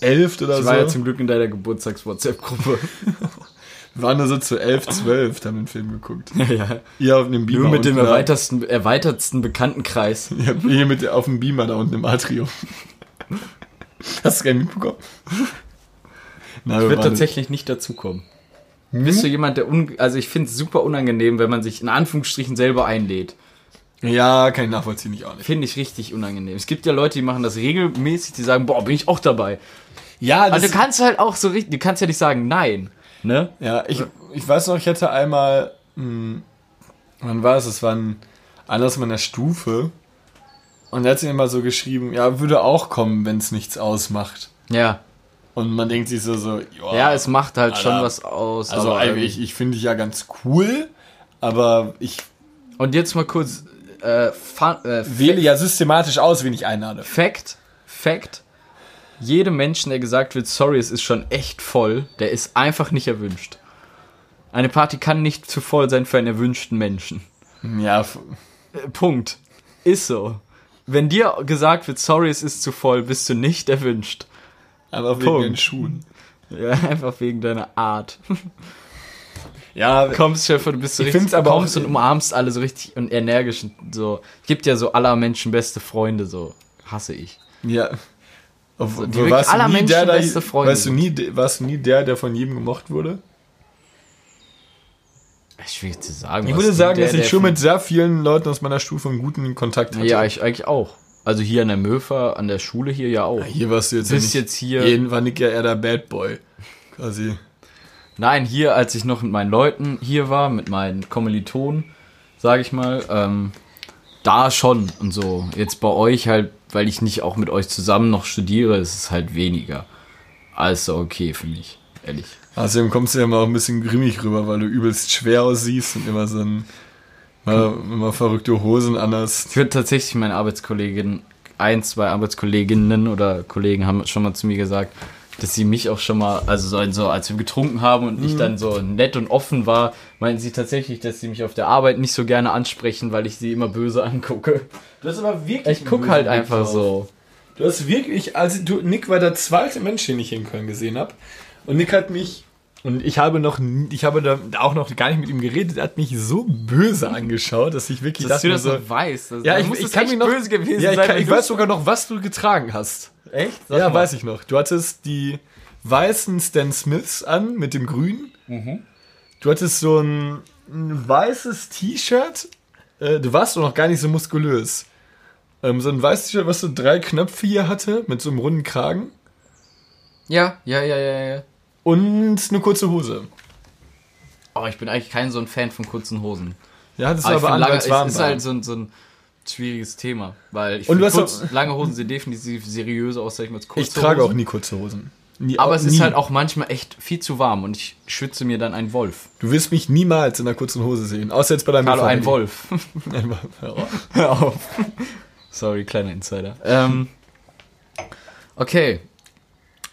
elf oder Ich so. war ja zum Glück in deiner Geburtstags-WhatsApp-Gruppe. wir waren nur so zu elf, zwölf, da haben wir den Film geguckt. ja. Ihr auf dem Beamer. Nur mit dem unten da. erweitersten, erweitertsten Bekanntenkreis. Ja, hier mit auf dem Beamer da unten im Atrium. Hast du nicht mitbekommen? Nein, Ich würde tatsächlich nicht dazukommen. Bist du jemand, der un also ich finde es super unangenehm, wenn man sich in Anführungsstrichen selber einlädt. Ja, kann ich nachvollziehen, ich auch nicht. Finde ich richtig unangenehm. Es gibt ja Leute, die machen das regelmäßig, die sagen, boah, bin ich auch dabei. Ja, Aber du kannst halt auch so richtig, du kannst ja nicht sagen, nein. Ne? Ja, ich, ich weiß noch, ich hatte einmal, mh, wann war es? Es war ein Anlass meiner Stufe. Und er hat sich immer so geschrieben, ja, würde auch kommen, wenn es nichts ausmacht. Ja. Und man denkt sich so, so, joa, Ja, es macht halt schon Alter. was aus. also eigentlich, ich finde dich ja ganz cool, aber ich Und jetzt mal kurz, äh, fun, äh, wähle ja systematisch aus, wen ich einlade. Fact, Fact, jedem Menschen, der gesagt wird, sorry, es ist schon echt voll, der ist einfach nicht erwünscht. Eine Party kann nicht zu voll sein für einen erwünschten Menschen. Ja, Äh, Punkt. Ist so. Wenn dir gesagt wird, sorry, es ist zu voll, bist du nicht erwünscht. aber wegen Punkt. den Schuhen. Ja, einfach wegen deiner Art. Ja, Kommst, Schäfer, du bist so Ich richtig, aber kommst und umarmst alle so richtig und energisch und so. Gibt ja so aller Menschen beste Freunde, so. Hasse ich. ja. Auf, die warst aller nie Menschen der, der, beste Freunde warst du nie, warst du nie der, der von jedem gemocht wurde? Schwierig zu sagen. Ich würde sagen, der, dass ich schon mit sehr vielen Leuten aus meiner Stufe einen guten Kontakt hatte. Ja, ich eigentlich auch. Also hier an der Möfer, an der Schule hier ja auch. Hier warst du jetzt Bist ja jetzt hier- Jeden war Nick ja eher der Bad Boy. Quasi. Nein, hier, als ich noch mit meinen Leuten hier war, mit meinen Kommilitonen, sage ich mal, ähm, da schon und so. Jetzt bei euch halt, weil ich nicht auch mit euch zusammen noch studiere, ist es halt weniger. Also okay für mich, ehrlich. Außerdem kommst du ja immer auch ein bisschen grimmig rüber, weil du übelst schwer aussiehst und immer so ein, mal, immer verrückte Hosen anhast. Ich würde tatsächlich meine Arbeitskollegin, ein, zwei Arbeitskolleginnen oder Kollegen haben schon mal zu mir gesagt, dass sie mich auch schon mal, also so, so als wir getrunken haben und ich dann so nett und offen war, meinten sie tatsächlich, dass sie mich auf der Arbeit nicht so gerne ansprechen, weil ich sie immer böse angucke. Du hast aber wirklich. Ich guck halt einfach so. Du hast wirklich, also du, Nick war der zweite Mensch, den ich in Köln gesehen habe. Und Nick hat mich, und ich habe noch, ich habe da auch noch gar nicht mit ihm geredet, er hat mich so böse angeschaut, dass ich wirklich Dass du mir das noch weißt. Das, ja, ich, ich kann mich noch, böse gewesen ja, ich, sein. kann, ich du- weiß sogar noch, was du getragen hast. Echt? Sag ja, mal. weiß ich noch. Du hattest die weißen Stan Smiths an mit dem grünen. Mhm. Du hattest so ein, ein weißes T-Shirt. Äh, du warst doch noch gar nicht so muskulös. Ähm, so ein weißes T-Shirt, was so drei Knöpfe hier hatte, mit so einem runden Kragen. Ja, ja, ja, ja, ja. Und eine kurze Hose. Oh, ich bin eigentlich kein so ein Fan von kurzen Hosen. Ja, du Aber ich aber lange, es warm ist halt so ein, so ein schwieriges Thema. Weil ich Und du finde, hast kurz, lange Hosen sehen definitiv seriöser aus, sag ich mal, als kurze ich trage Hosen. auch nie kurze Hosen. Nie, Aber es nie. ist halt auch manchmal echt viel zu warm und ich schwitze mir dann einen Wolf. Du wirst mich niemals in einer kurzen Hose sehen. Außer jetzt bei deinem Hallo, ein. Wolf. Hör auf. Sorry, kleiner Insider. Ähm, okay.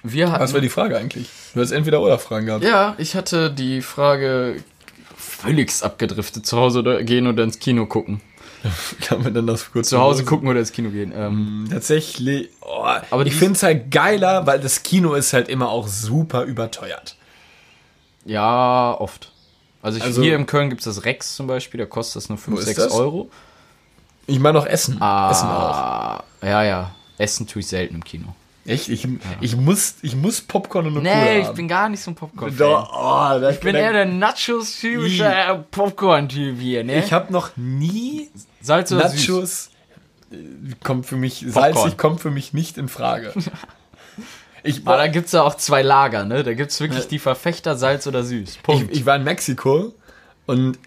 Wir hatten, Was war die Frage eigentlich? Du hast entweder oder Fragen gehabt. ja, ich hatte die Frage völlig abgedriftet. Zu Hause oder gehen oder ins Kino gucken. Kann man dann das kurz Zu Hause gucken oder ins Kino gehen. Ähm, Tatsächlich, oh, Aber ich finde es halt geiler, weil das Kino ist halt immer auch super überteuert. Ja, oft. Also, ich, Also- hier in Köln gibt es das Rex zum Beispiel, da kostet das nur 5, ist 6 das? Euro. Ich meine auch Essen. Essen auch. Ah, ja, ja. Essen tue ich selten im Kino. Echt? Ich, ich, muss, ich muss Popcorn und eine Nee, Cola ich haben. bin gar nicht so ein Popcorn-Fan. Doch, oh, Ich bin eher der Nachos-typische Popcorn-Typ hier, ne? Ich habe noch nie Salz oder süß? Nachos. äh, Kommt für mich, salzig kommt für mich nicht in Frage. Ich, Aber da gibt's ja auch zwei Lager, ne? Da gibt's wirklich die Verfechter Salz oder süß. Punkt. ich, ich war in Mexiko und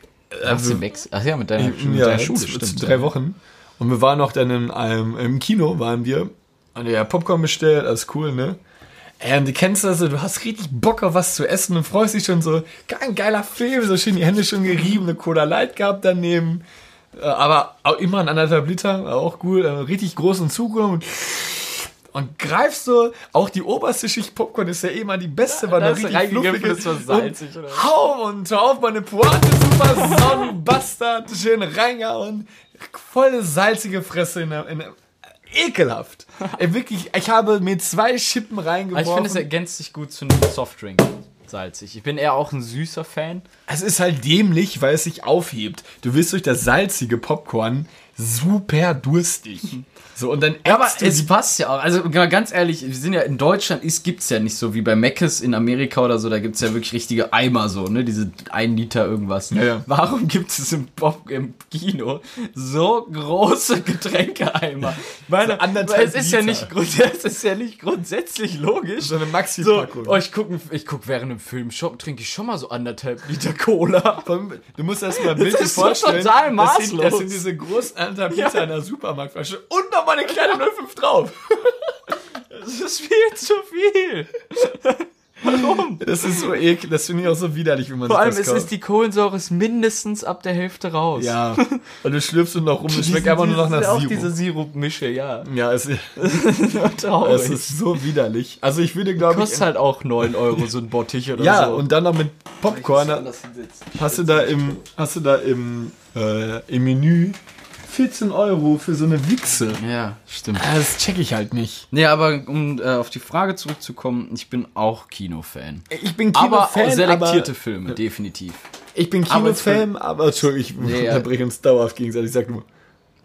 Hast du Wex? Ach ja, mit deiner, mit ja, deiner Schule, zu, stimmt. drei Wochen. Und wir waren noch dann in einem, im Kino, waren wir. Und ja, Popcorn bestellt, alles cool, ne? Ey, und du kennst das, so, du hast richtig Bock auf was zu essen und freust dich schon so, ein geiler Film, so schön die Hände schon gerieben, eine Cola Light gehabt daneben. Äh, Aber auch immer ein anderthalb Liter, auch gut, äh, richtig großen Zug und, und greifst so, auch die oberste Schicht Popcorn ist ja eh immer die beste, weil da da richtig fluffig ist. war salzig, und oder? Hau und auf meine Pointe, super Sonnenbastard, schön reingehauen. Volle salzige Fresse in der, in der Ekelhaft. Ey, wirklich, ich habe mir zwei Schippen reingeworfen. Also ich finde, es ergänzt sich gut zu einem Softdrink. Salzig. Ich bin eher auch ein süßer Fan. Es ist halt dämlich, weil es sich aufhebt. Du wirst durch das salzige Popcorn super durstig. So, und dann Aber ätzt du es passt ja auch. Also ganz ehrlich, wir sind ja in Deutschland, ist, gibt's ja nicht so wie bei Mc's in Amerika oder so, da gibt's ja wirklich richtige Eimer so, ne? Diese ein Liter irgendwas. Ja, ja. Warum gibt es im, Pop im Kino so große Getränkeeimer? Meine, weil es ist ja Liter. nicht grund- es ist ja nicht grundsätzlich logisch. so eine So, Maxi-Packung. oh, ich gucke ich guck während dem Film schon, trinke ich schon mal so anderthalb Liter Cola. Du musst erst mal ein Bild dir ist so vorstellen. total das, sind, das maßlos. sind diese großen anderthalb Liter in der Supermarktflasche und noch mal eine kleine 05 drauf. Das ist viel zu viel. Warum? Das ist so ekel, das finde ich auch so widerlich, wie man Vor allem das es kauft. ist die Kohlensäure ist mindestens ab der Hälfte raus. Ja. Und du schlürfst und noch rum, das schmeckt einfach nur noch nach auch Sirup. diese Sirupmische, ja. ja, es, Traurig. es ist so widerlich. Also ich würde, glaube ich... Kostet halt auch 9 Euro so ein Bottich oder ja, so. und dann noch mit Popcorn. Hast du da im, hast du da im, äh, im Menü 14 Euro für so eine Wichse? Ja, stimmt. Ah, Das check ich halt nicht. Nee, aber um äh, auf die Frage zurückzukommen, ich bin auch Kinofan. Ich bin Aber Kinofan, auch selektierte aber Filme, definitiv. ich bin Aber Kinofan, aber Entschuldigung, ich Ja, ja. unterbreche uns dauerhaft gegenseitig. Sag nur.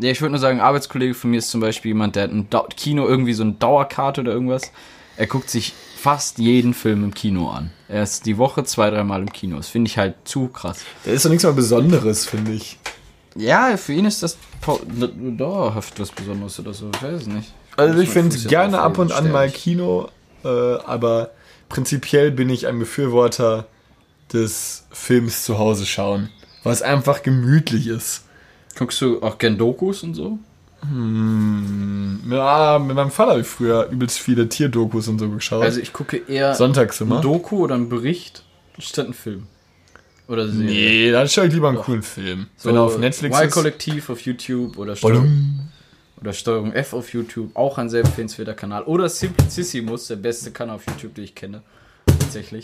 Ja, ich würde nur sagen, ein Arbeitskollege von mir ist zum Beispiel jemand, der hat ein Dau Kino irgendwie so eine Dauerkarte oder irgendwas. Er guckt sich fast jeden Film im Kino an. Er ist die Woche zwei, dreimal im Kino. Das finde ich halt zu krass. Da ist doch nichts mal Besonderes, finde ich. Ja, für ihn ist das dauerhaft was Besonderes oder so. Ich weiß es nicht. Also ich finde gerne ab und an mal. Kino, äh, aber prinzipiell bin ich ein Befürworter des Films zu Hause schauen, weil es einfach gemütlich ist. Guckst du auch gern Dokus und so? Ja, mit meinem Vater habe ich früher übelst viele Tierdokus und so geschaut. Also ich gucke eher Sonntags immer. ein Doku oder einen Bericht statt einen Film. Oder Serie. Nee, dann schaue ich lieber einen coolen Film. So Wenn er auf Netflix ist. Y-Kollektiv auf YouTube oder Steuerung, oder Steuerung F auf YouTube. Auch ein sehr empfehlenswerter Kanal. Oder Simplicissimus, der beste Kanal auf YouTube, den ich kenne. Tatsächlich.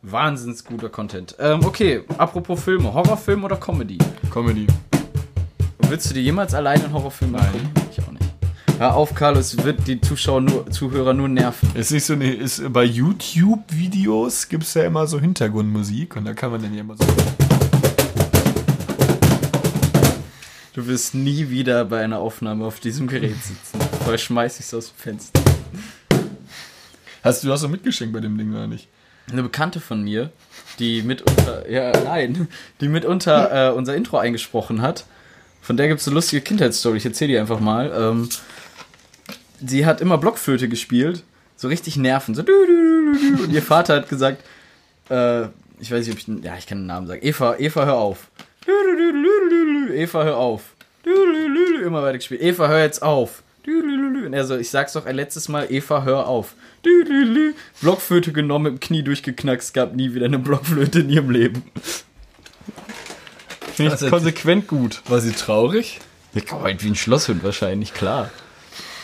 Wahnsinns guter Content. Ähm, okay, apropos Filme. Horrorfilm oder Comedy? Comedy. Willst du dir jemals alleine einen Horrorfilm Nein. angucken? Ich auch nicht. Hör auf, Carlos, wird die Zuschauer nur, Zuhörer nur nerven. Ist nicht so eine, ist bei YouTube-Videos gibt es ja immer so Hintergrundmusik und da kann man dann ja immer so. Du wirst nie wieder bei einer Aufnahme auf diesem Gerät sitzen. Vorher schmeiß ich's aus dem Fenster. Hast du hast doch mitgeschenkt bei dem Ding oder nicht? Eine Bekannte von mir, die mitunter, ja, nein, die mitunter äh, unser Intro eingesprochen hat. Von der gibt es eine lustige Kindheitsstory. Ich erzähle die einfach mal. Ähm, sie hat immer Blockflöte gespielt, so richtig nerven, so du, du, du. und ihr Vater hat gesagt, äh, ich weiß nicht, ob ich, ja, ich kann den Namen sagen. Eva, Eva, hör auf. Eva, hör auf. Immer weiter gespielt. Eva, hör jetzt auf. Und er so, ich sag's doch ein letztes Mal, Eva, hör auf. Blockflöte genommen, mit dem Knie durchgeknackst, gab nie wieder eine Blockflöte in ihrem Leben. Finde ich konsequent gut. War sie traurig? Ja, halt wie ein Schlosshund wahrscheinlich, klar.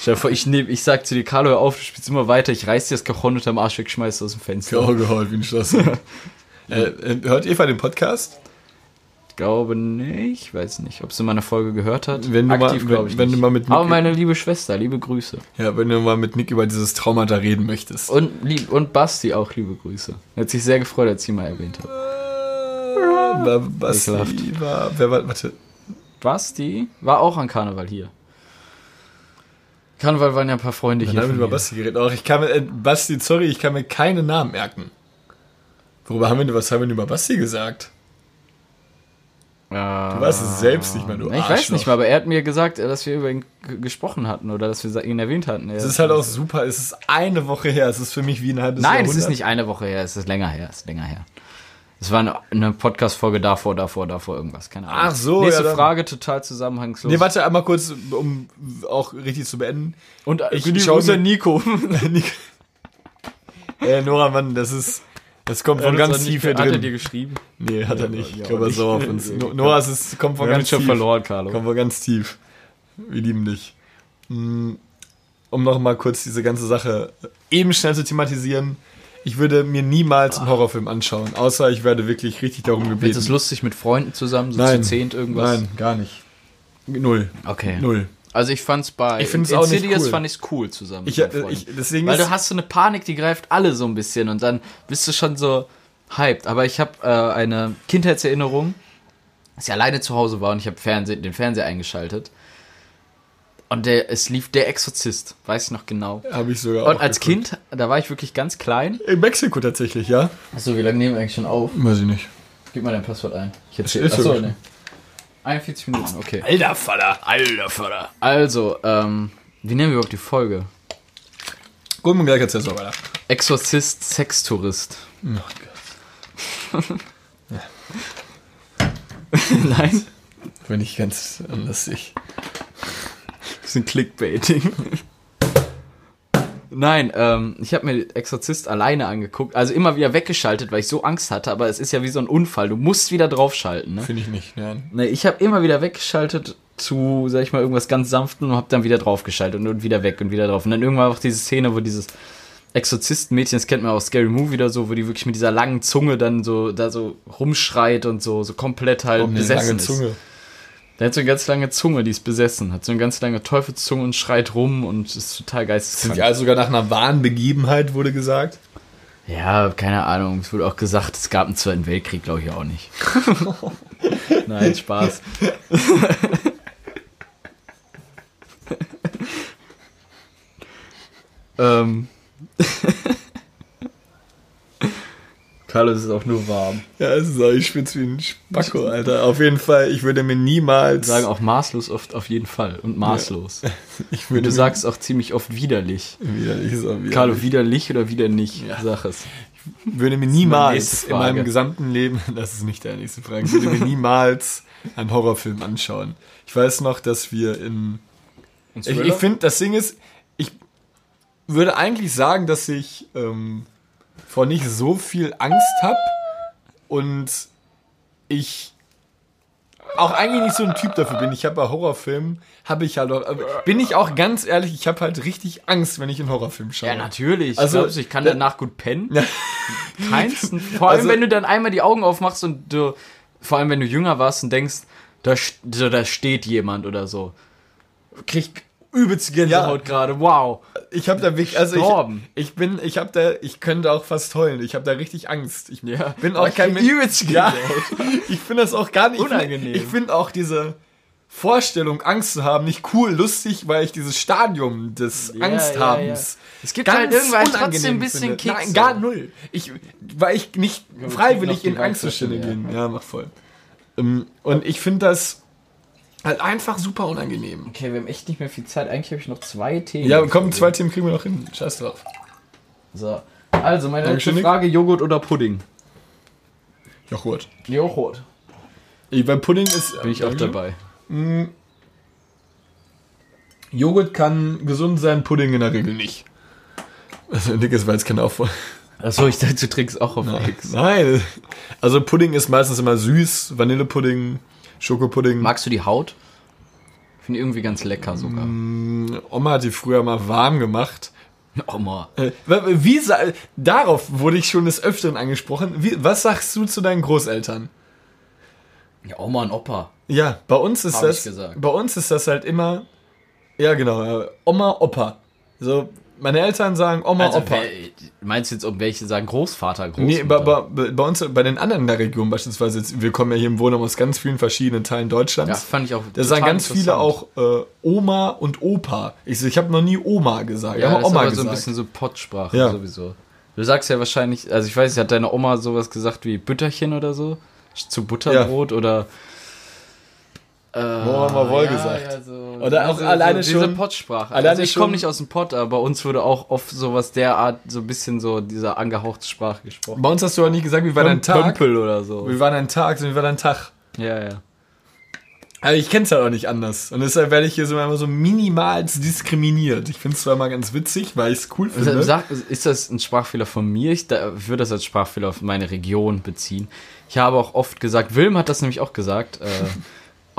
Stell dir vor, ich, nehm, ich sag zu dir, Carlo, hör auf, du spielst immer weiter, ich reiß dir das Cajon unterm Arsch weg, schmeiß es aus dem Fenster. Grau geheult wie ein Schloss. äh, äh, hört Eva den Podcast? glaube nicht. Weiß nicht, ob sie mal eine Folge gehört hat. Wenn du mal- Aktiv glaube ich wenn- wenn du mal mit Aber Nick- meine liebe Schwester, liebe Grüße. Ja, wenn du mal mit Nick über dieses Traumata reden möchtest. Und, und Basti auch liebe Grüße. Er hat sich sehr gefreut, als sie mal erwähnt hat. War, Basti war, wer war, warte, Basti war auch an Karneval hier. Karneval waren ja ein paar Freunde dann hier. haben wir über. Basti geredet. Auch ich kann mir, äh, Basti, sorry, ich kann mir keinen Namen merken. Worüber haben wir denn, was haben wir denn über Basti gesagt? Du weißt es selbst nicht mehr, du Ich weiß Arschloch. nicht mal, aber er hat mir gesagt, äh, dass wir über ihn gesprochen hatten oder dass wir ihn erwähnt hatten. Es ist halt auch super, es ist eine Woche her, es ist für mich wie ein halbes Nein, es Jahrhundert. ist nicht eine Woche her, es ist länger her, es ist länger her. Es war eine, Podcast-Folge davor, davor, davor, irgendwas, keine Ahnung. Ach so, Nächste ja, Frage, total zusammenhangslos. Nee, warte einmal kurz, um auch richtig zu beenden. Und Ich ich schau Grüße mir- Nico. Nick- äh, Nora, Mann, das ist, das kommt von ganz tief hier Hat er dir drin. geschrieben? Nee, hat er nicht. ja, Ich glaube, er sauer auf uns. Ja, No- klar. Nora, es ist, kommt von Wir haben ganz schon tief. verloren, Carlo. Kommt von ganz tief. Wir lieben dich. Mm, Um noch mal kurz diese ganze Sache eben schnell zu thematisieren. Ich würde mir niemals einen Horrorfilm anschauen, außer ich werde wirklich richtig darum gebeten. es lustig mit Freunden zusammen, so Nein. zu zehnt irgendwas? Nein, gar nicht. Null. Okay. Null. Also ich fand's bei Ich find's auch nicht Insidious cool. fand ich's cool zusammen. Ich, äh, ich, deswegen Weil ist, du hast so eine Panik, die greift alle so ein bisschen und dann bist du schon so hyped. Aber ich habe äh, eine Kindheitserinnerung, dass ich alleine zu Hause war und ich habe den Fernseher eingeschaltet. Und der, es lief Der Exorzist, weiß ich noch genau. habe ich sogar Und auch als geguckt. Kind, da war ich wirklich ganz klein. In Mexiko tatsächlich, ja? Achso, wie lange nehmen wir eigentlich schon auf? Weiß ich nicht. Gib mal dein Passwort ein. Ich ist erzähl. Achso, so. ne. 41 Minuten, okay. Alter Vater. Alter Vater. Also, ähm, wie nennen wir überhaupt die Folge? Gut, und gleich erzählst du weiter. Exorzist, Sextourist. Oh Gott. Nein? Bin ich ganz lustig. Bisschen Clickbaiting. Nein, ähm, ich habe mir Exorzist alleine angeguckt, also immer wieder weggeschaltet, weil ich so Angst hatte, aber es ist ja wie so ein Unfall, du musst wieder draufschalten, ne? Finde ich nicht, nein. Nee, ich habe immer wieder weggeschaltet zu, sag ich mal, irgendwas ganz sanften und habe dann wieder draufgeschaltet und, und wieder weg und wieder drauf. Und dann irgendwann auch diese Szene, wo dieses Exorzistenmädchen, das kennt man aus Scary Movie oder so, wo die wirklich mit dieser langen Zunge dann so da so rumschreit und so, so komplett halt Warum eine besessen lange ist. Zunge? Der hat so eine ganz lange Zunge, die ist besessen, hat so eine ganz lange Teufelszunge und schreit rum und ist total Sind geisteskrank. die also sogar nach einer wahren Begebenheit, wurde gesagt? Ja, keine Ahnung. Es wurde auch gesagt, es gab einen Zweiten Weltkrieg, glaube ich auch nicht. Nein, Spaß. ähm. Carlos ist auch nur warm. Ja, es ist auch, ich spitz wie ein Spacko, Alter. Auf jeden Fall, ich würde mir niemals Sagen auch maßlos oft auf jeden Fall und maßlos. ich Und würde du mir- sagst auch ziemlich oft widerlich. widerlich ist auch widerlich. Carlo, widerlich oder wieder nicht? Sag es. würde mir niemals in meinem gesamten Leben, das ist nicht deine nächste Frage, ich würde mir niemals einen Horrorfilm anschauen. Ich weiß noch, dass wir in Ich, ich finde, das Ding ist, ich würde eigentlich sagen, dass ich ähm, vor nicht so viel Angst habe und ich auch eigentlich nicht so ein Typ dafür bin. Ich habe bei Horrorfilmen, habe ich halt auch, aber bin ich auch ganz ehrlich, ich habe halt richtig Angst, wenn ich einen Horrorfilm schaue. Ja, natürlich. Also, ich kann da- danach gut pennen? Keinsten. Vor allem, Also- wenn du dann einmal die Augen aufmachst und du, vor allem, wenn du jünger warst und denkst, da, da steht jemand oder so. Krieg übelst Gänsehaut gerade. Wow. Ich habe da wirklich, also ich, ich bin, ich habe da, ich könnte auch fast heulen. Ich habe da richtig Angst. Ich Ja. bin auch kein übelst Ja, Gänsehaut. ich finde das auch gar nicht Unangenehm. Ich finde auch diese Vorstellung, Angst zu haben, nicht cool, lustig, weil ich dieses Stadium des Ja, Angsthabens ja, ja. Es gibt halt irgendwann trotzdem ein bisschen. Kick Nein, gar null. Ich, weil ich nicht freiwillig noch die in Angstzustände Weißwürste, gehen. Ja, mach voll. Ähm, Und ich finde das halt einfach super unangenehm. Okay, wir haben echt nicht mehr viel Zeit. Eigentlich habe ich noch zwei Themen. Ja, komm, zwei Themen kriegen wir noch hin. Scheiß drauf. So. Also, meine Dankeschön, letzte. Frage: Joghurt oder Pudding? Joghurt. Joghurt. Ich, bei Pudding ist. Bin ich auch dabei. Joghurt kann gesund sein, Pudding in der Regel nicht. Also, dickes war jetzt kein Aufwand. Achso, ich dachte, du trinkst auch auf X. Nein. Also, Pudding ist meistens immer süß. Vanillepudding, Schokopudding. Magst du die Haut? Finde ich irgendwie ganz lecker sogar. Oma hat die früher mal warm gemacht. Oma. Äh, Wie, darauf wurde ich schon des Öfteren angesprochen. Wie, was sagst du zu deinen Großeltern? Ja, Oma und Opa. Ja, bei uns ist Hab ich das. gesagt. Bei uns ist das halt immer. Ja, genau. äh, Oma, Opa. So, meine Eltern sagen Oma, Also, Opa. wer, meinst du jetzt, um welche sagen Großvater, Großmutter? Nee, bei, bei, bei uns, bei den anderen in der Region beispielsweise, jetzt, wir kommen ja hier im Wohnraum aus ganz vielen verschiedenen Teilen ja, Deutschlands. fand ich auch da sagen ganz viele auch äh, Oma und Opa. Ich, ich habe noch nie Oma gesagt. Ja, ich habe das ist Oma aber gesagt. so ein bisschen so Pottsprache Ja. sowieso. Du sagst ja wahrscheinlich, also ich weiß, hat deine Oma sowas gesagt wie Bütterchen oder so? Zu Butterbrot oder. Äh, Wo haben wir wohl gesagt? Ja, so, Oder auch alleine diese schon- Pottsprache. alleine also ich komme nicht aus dem Pott, aber bei uns wurde auch oft sowas derart, so ein bisschen so dieser angehauchte Sprache gesprochen. bei uns hast du auch nie gesagt, wie war dein Tag? Pömpel oder so. Wie war dein Tag, wie war dein Tag? Ja, ja. Also ich kenn's halt auch nicht anders. Und deshalb werde ich hier so immer so minimal diskriminiert. Ich finde es zwar mal ganz witzig, weil ich es cool finde. Sag, ist das ein Sprachfehler von mir? Ich, da, würde das als Sprachfehler auf meine Region beziehen. Ich habe auch oft gesagt, Wilm hat das nämlich auch gesagt, äh,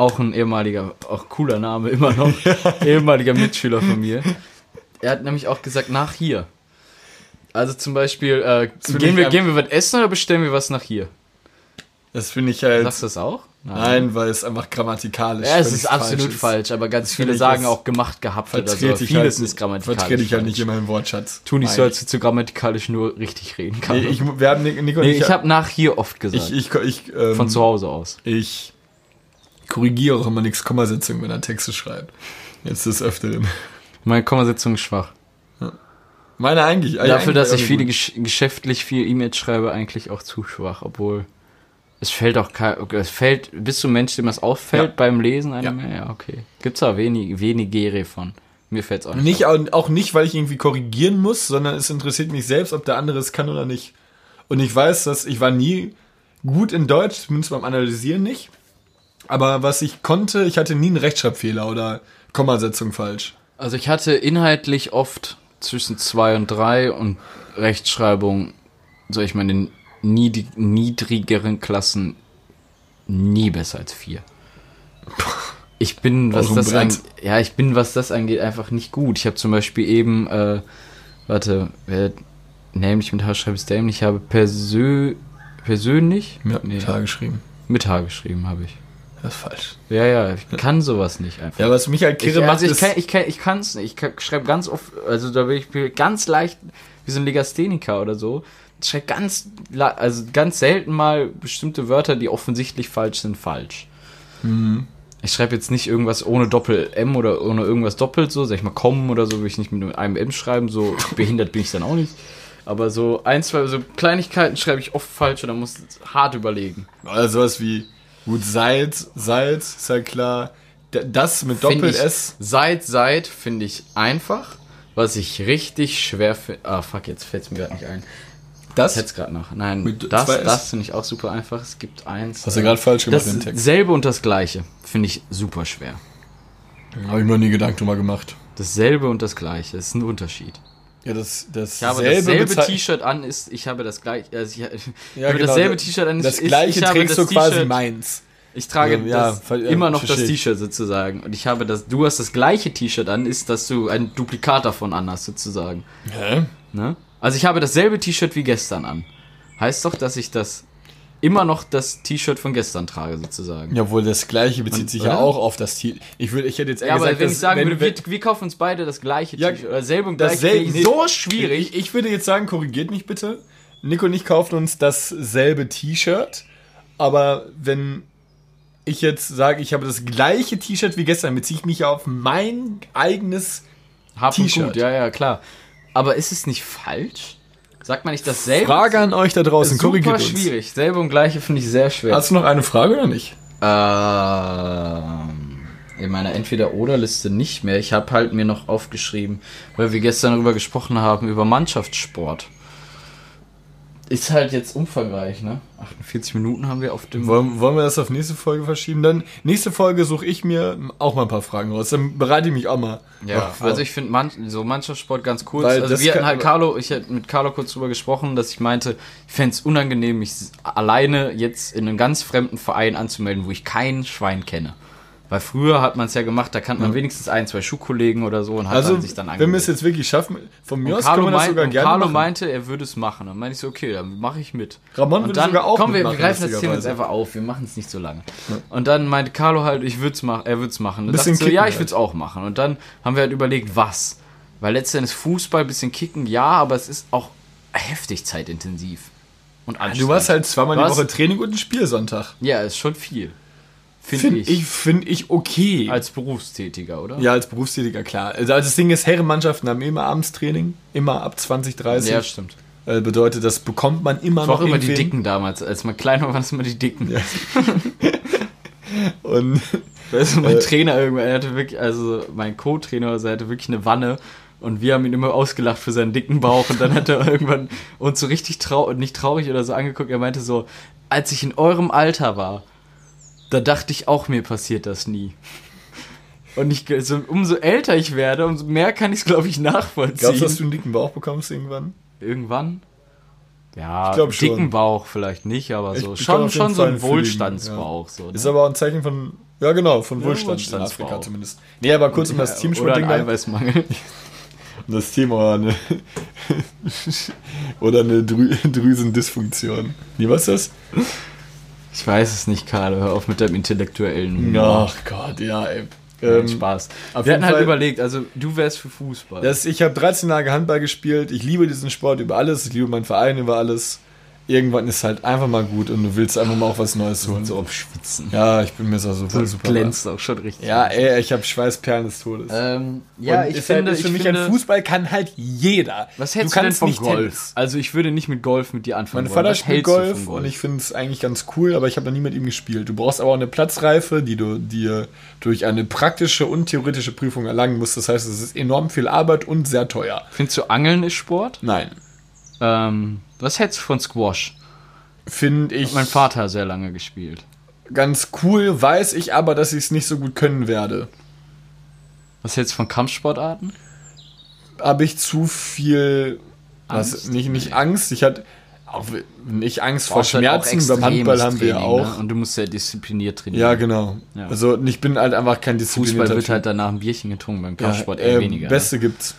auch ein ehemaliger, auch cooler Name immer noch, ehemaliger Mitschüler von mir. Er hat nämlich auch gesagt, nach hier. Also zum Beispiel, äh, gehen, ich wir, gehen wir was essen oder bestellen wir was nach hier? Das finde ich halt. Sagst du das auch? Nein, weil es einfach grammatikalisch Ja, es ist absolut ist. falsch, aber ganz viele ich, sagen auch gemacht gehabt oder so. Ich Vieles halt, ist grammatikalisch. Vertrete ich halt nicht falsch. in meinem Wortschatz. Tu nicht so, Nein. als du grammatikalisch nur richtig reden Nee, kannst. ich, wir haben Nico, nee, ich habe nach hier oft gesagt. ich, ich, ich, ähm, von zu Hause aus. ich korrigiere auch immer nichts Kommasetzung, wenn er Texte schreibt. Jetzt des Öfteren. Meine Kommasetzung ist schwach. Meine eigentlich. Dafür, dass ich eigentlich viele gesch geschäftlich viel E-Mails schreibe, eigentlich auch zu schwach, obwohl es fällt auch kein, es fällt, bist du ein Mensch, dem das auffällt Ja. beim Lesen einer Ja. Mail? Ja, okay. Gibt's da wenig, wenigere von. Mir fällt's auch nicht. Nicht, auch nicht, weil ich irgendwie korrigieren muss, sondern es interessiert mich selbst, ob der andere es kann oder nicht. Und ich weiß, dass ich war nie gut in Deutsch, zumindest beim Analysieren nicht. Aber was ich konnte, ich hatte nie einen Rechtschreibfehler oder Kommasetzung falsch. Also ich hatte inhaltlich oft zwischen zwei und drei und Rechtschreibung, soll ich mal in den niedrig, niedrigeren Klassen nie besser als vier. Ich bin, was das angeht, ja, ich bin, was das angeht, einfach nicht gut. Ich habe zum Beispiel eben, äh, warte, wer nämlich mit H schreibt es dämlich, ich habe persö persönlich Ja, Nee. Tag geschrieben. mit H geschrieben, habe ich. Das ist falsch. Ja, ja, ich kann sowas nicht einfach. Ja, was mich halt kirre Ich, macht, also ich, ist... kann, ich, kann, ich kann's nicht. Ich kann, schreibe ganz oft, also da bin ich ganz leicht wie so ein Legastheniker oder so. Ich schreibe ganz, also ganz selten mal bestimmte Wörter, die offensichtlich falsch sind, falsch. Mhm. Ich schreibe jetzt nicht irgendwas ohne Doppel-M oder ohne irgendwas doppelt so, sag ich mal kommen oder so, will ich nicht mit einem M schreiben, so behindert bin ich dann auch nicht. Aber so ein, zwei so Kleinigkeiten schreibe ich oft falsch und dann muss ich hart überlegen. Oder sowas wie, gut, Salz, Salz, ist ja klar. Das mit Doppel-S, Seit, seit finde ich einfach. Was ich richtig schwer finde. Ah, fuck, jetzt fällt es mir gerade nicht ein. das Jetzt gerade noch. Nein, Mit das, das finde ich auch super einfach. Es gibt eins. hast du gerade falsch gemacht im Text. selbe und das gleiche finde ich super schwer. Habe ich mir noch nie Gedanken drüber gemacht. Dasselbe und das gleiche ist ein Unterschied. Ja, das, das Ich habe selbe dasselbe T-Shirt an, ist, ich habe das gleiche, also ich, Ja, habe genau, dasselbe das- T-Shirt an, Das ist, gleiche ich trägst das du quasi meins. Ich trage Ja, ja, das ja, immer noch das verstehe ich. T-Shirt sozusagen. Und ich habe das, du hast das gleiche T-Shirt an, ist, dass du ein Duplikat davon anhast sozusagen. Hä? Ne? Also ich habe dasselbe T-Shirt wie gestern an. Heißt doch, dass ich das immer noch das T-Shirt von gestern trage sozusagen. Jawohl, das gleiche bezieht Und- sich ja oder? auch auf das T. Ich würde, ich hätte jetzt eher Ja, aber gesagt, wenn dass- ich sagen wenn- würde, wir, wir kaufen uns beide das gleiche Ja, T-Shirt oder selbe und gleiche, dasselbe- nee, so schwierig. Ich, ich würde jetzt sagen, korrigiert mich bitte. Nico und ich kaufen uns dasselbe T-Shirt, aber wenn ich jetzt sage, ich habe das gleiche T-Shirt wie gestern, beziehe ich mich ja auf mein eigenes. T-Shirt. ja, ja, klar. Aber ist es nicht falsch? Sagt man nicht dasselbe? Frage an euch da draußen, Super korrigiert uns. schwierig. Selbe und gleiche finde ich sehr schwer. Hast du noch eine Frage oder nicht? Ähm, in meiner Entweder-Oder-Liste nicht mehr. Ich habe halt mir noch aufgeschrieben, weil wir gestern darüber gesprochen haben, über Mannschaftssport. Ist halt jetzt umfangreich, ne? 48 Minuten haben wir auf dem. Wollen, wollen wir das auf nächste Folge verschieben? Dann nächste Folge suche ich mir auch mal ein paar Fragen raus. Dann bereite ich mich auch mal. Ja, also ich finde man, so Mannschaftssport ganz cool. Weil Also wir hatten halt Carlo, ich hätte mit Carlo kurz drüber gesprochen, dass ich meinte, ich fände es unangenehm, mich alleine jetzt in einem ganz fremden Verein anzumelden, wo ich kein Schwein kenne. Weil früher hat man es ja gemacht, da kannte man wenigstens ein, zwei Schulkollegen oder so und hat Also, dann sich dann wenn wir es angemeldet. jetzt wirklich schaffen, von mir aus können Carlo, wir das sogar und gerne Carlo machen. meinte, er würde es machen. Dann meinte ich so, okay, dann mache ich mit. Ramon würde sogar auch komm, wir, greifen das Thema jetzt einfach auf. Wir machen es nicht so lange. Und dann meinte Carlo halt, ich würde es machen, er würde es machen. Dann Bisschen so, kicken ja, ich halt. würde es auch machen. Und dann haben wir halt überlegt, was. Weil letztendlich Fußball, bisschen kicken, ja, aber es ist auch heftig zeitintensiv. Und Du warst halt zweimal die Woche Training und ein Spielsonntag. Ja, ist schon viel. Finde Finde ich. ich, find ich okay. Als Berufstätiger, oder? ja, als Berufstätiger, klar. Also das Ding ist, Herrenmannschaften haben immer Abendstraining, immer ab 20, 30. Ja, stimmt. Äh, bedeutet, das bekommt man immer Das war noch auch immer die. Dicken damals. Als man klein war, waren es immer die Dicken. Und Weißt du, mein Äh. Trainer irgendwann, er hatte wirklich, also mein Co-Trainer, also er hatte wirklich eine Wanne und wir haben ihn immer ausgelacht für seinen dicken Bauch und dann hat er irgendwann uns so richtig trau nicht traurig oder so angeguckt. Er meinte so, als ich in eurem Alter war, da dachte ich auch, mir passiert das nie. Und ich, so, umso älter ich werde, umso mehr kann ich es, glaube ich, nachvollziehen. glaubst du, dass du einen dicken Bauch bekommst irgendwann? Irgendwann? Ja, Ich glaub schon. dicken Bauch vielleicht nicht, aber so ich schon, schon so ein Wohlstandsbauch. So, ne? Ist aber auch ein Zeichen von, ja genau, von Wohlstand in. Afrika zumindest. Nee, aber kurz um das oder ein Teamsportding. Eiweißmangel. Um das Thema oder eine, oder eine Drü Drüsendysfunktion. Wie was ist das? Ich weiß es nicht, Karl. Hör auf mit deinem intellektuellen. Ach Gott, ja, ey. Ähm, Spaß. auf Wir hatten halt Fall- überlegt, also du wärst für Fußball. Das, ich habe 13 Jahre Handball gespielt. Ich liebe diesen Sport über alles. Ich liebe meinen Verein über alles. Irgendwann ist halt einfach mal gut und du willst einfach mal auch was Neues holen. so am Schwitzen. Ja, ich bin mir so super, Du super. glänzt auch schon richtig. Ja, ey, ich habe Schweißperlen des Todes. ähm, ja Und ich ist finde, halt, für ich mich finde, ein Fußball kann halt jeder. was hältst du, denn von Golf? Tennis. Also ich würde nicht mit Golf mit dir anfangen Mein. Vater spielt du Golf, von und ich finde es eigentlich ganz cool, aber ich habe noch nie mit ihm gespielt. Du brauchst aber auch eine Platzreife, die du dir durch eine praktische und theoretische Prüfung erlangen musst. Das heißt, es ist enorm viel Arbeit und sehr teuer. Findest du Angeln ist Sport? Nein. Ähm, was hältst du von Squash? Finde ich Hat mein Vater sehr lange gespielt. ganz cool, weiß ich aber, dass ich es nicht so gut können werde. Was hältst du von Kampfsportarten? Habe ich zu viel was, Angst? nicht, nicht Angst. Ich hatte auch nicht Angst vor halt Schmerzen. Beim Handball haben wir ja auch. Ne? Und du musst ja diszipliniert trainieren. Ja, genau. Ja. Also ich bin halt einfach kein Fußball disziplinierter wird Typ. halt danach ein Bierchen getrunken, beim ja, Kampfsport eher äh, weniger. Beste gibt's.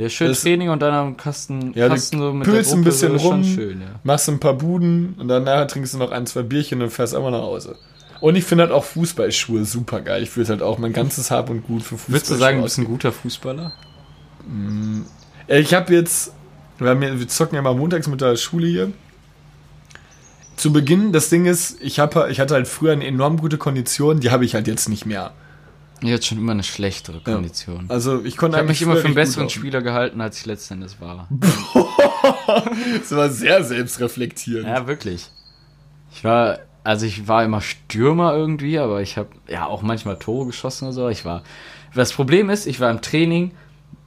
Ja, schön das- Training und dann am Kasten, Ja, Kasten so mit pülst der ein Gruppe, bisschen so ist schon rum. schön, ja. machst ein paar Buden und dann nachher trinkst du noch ein, zwei Bierchen und fährst einfach nach Hause. Und ich finde halt auch Fußballschuhe super geil. Ich würde halt auch mein ganzes Hab und Gut für Fußball. Würdest du sagen, du bist ein guter Fußballer? Ich habe jetzt, wir, haben ja, wir zocken ja mal montags mit der Schule hier. Zu Beginn, das Ding ist, ich, hab, ich hatte halt früher eine enorm gute Kondition, die habe ich halt jetzt nicht mehr. Ich hatte schon immer eine schlechtere Kondition. Also ich konnte ich habe mich immer für einen besseren. Spieler gehalten, als ich letztendlich war. Das war sehr selbstreflektierend. Ja, wirklich. Ich war, also ich war immer Stürmer irgendwie, aber ich habe ja auch manchmal Tore geschossen oder so. Ich war. Das Problem ist, ich war im Training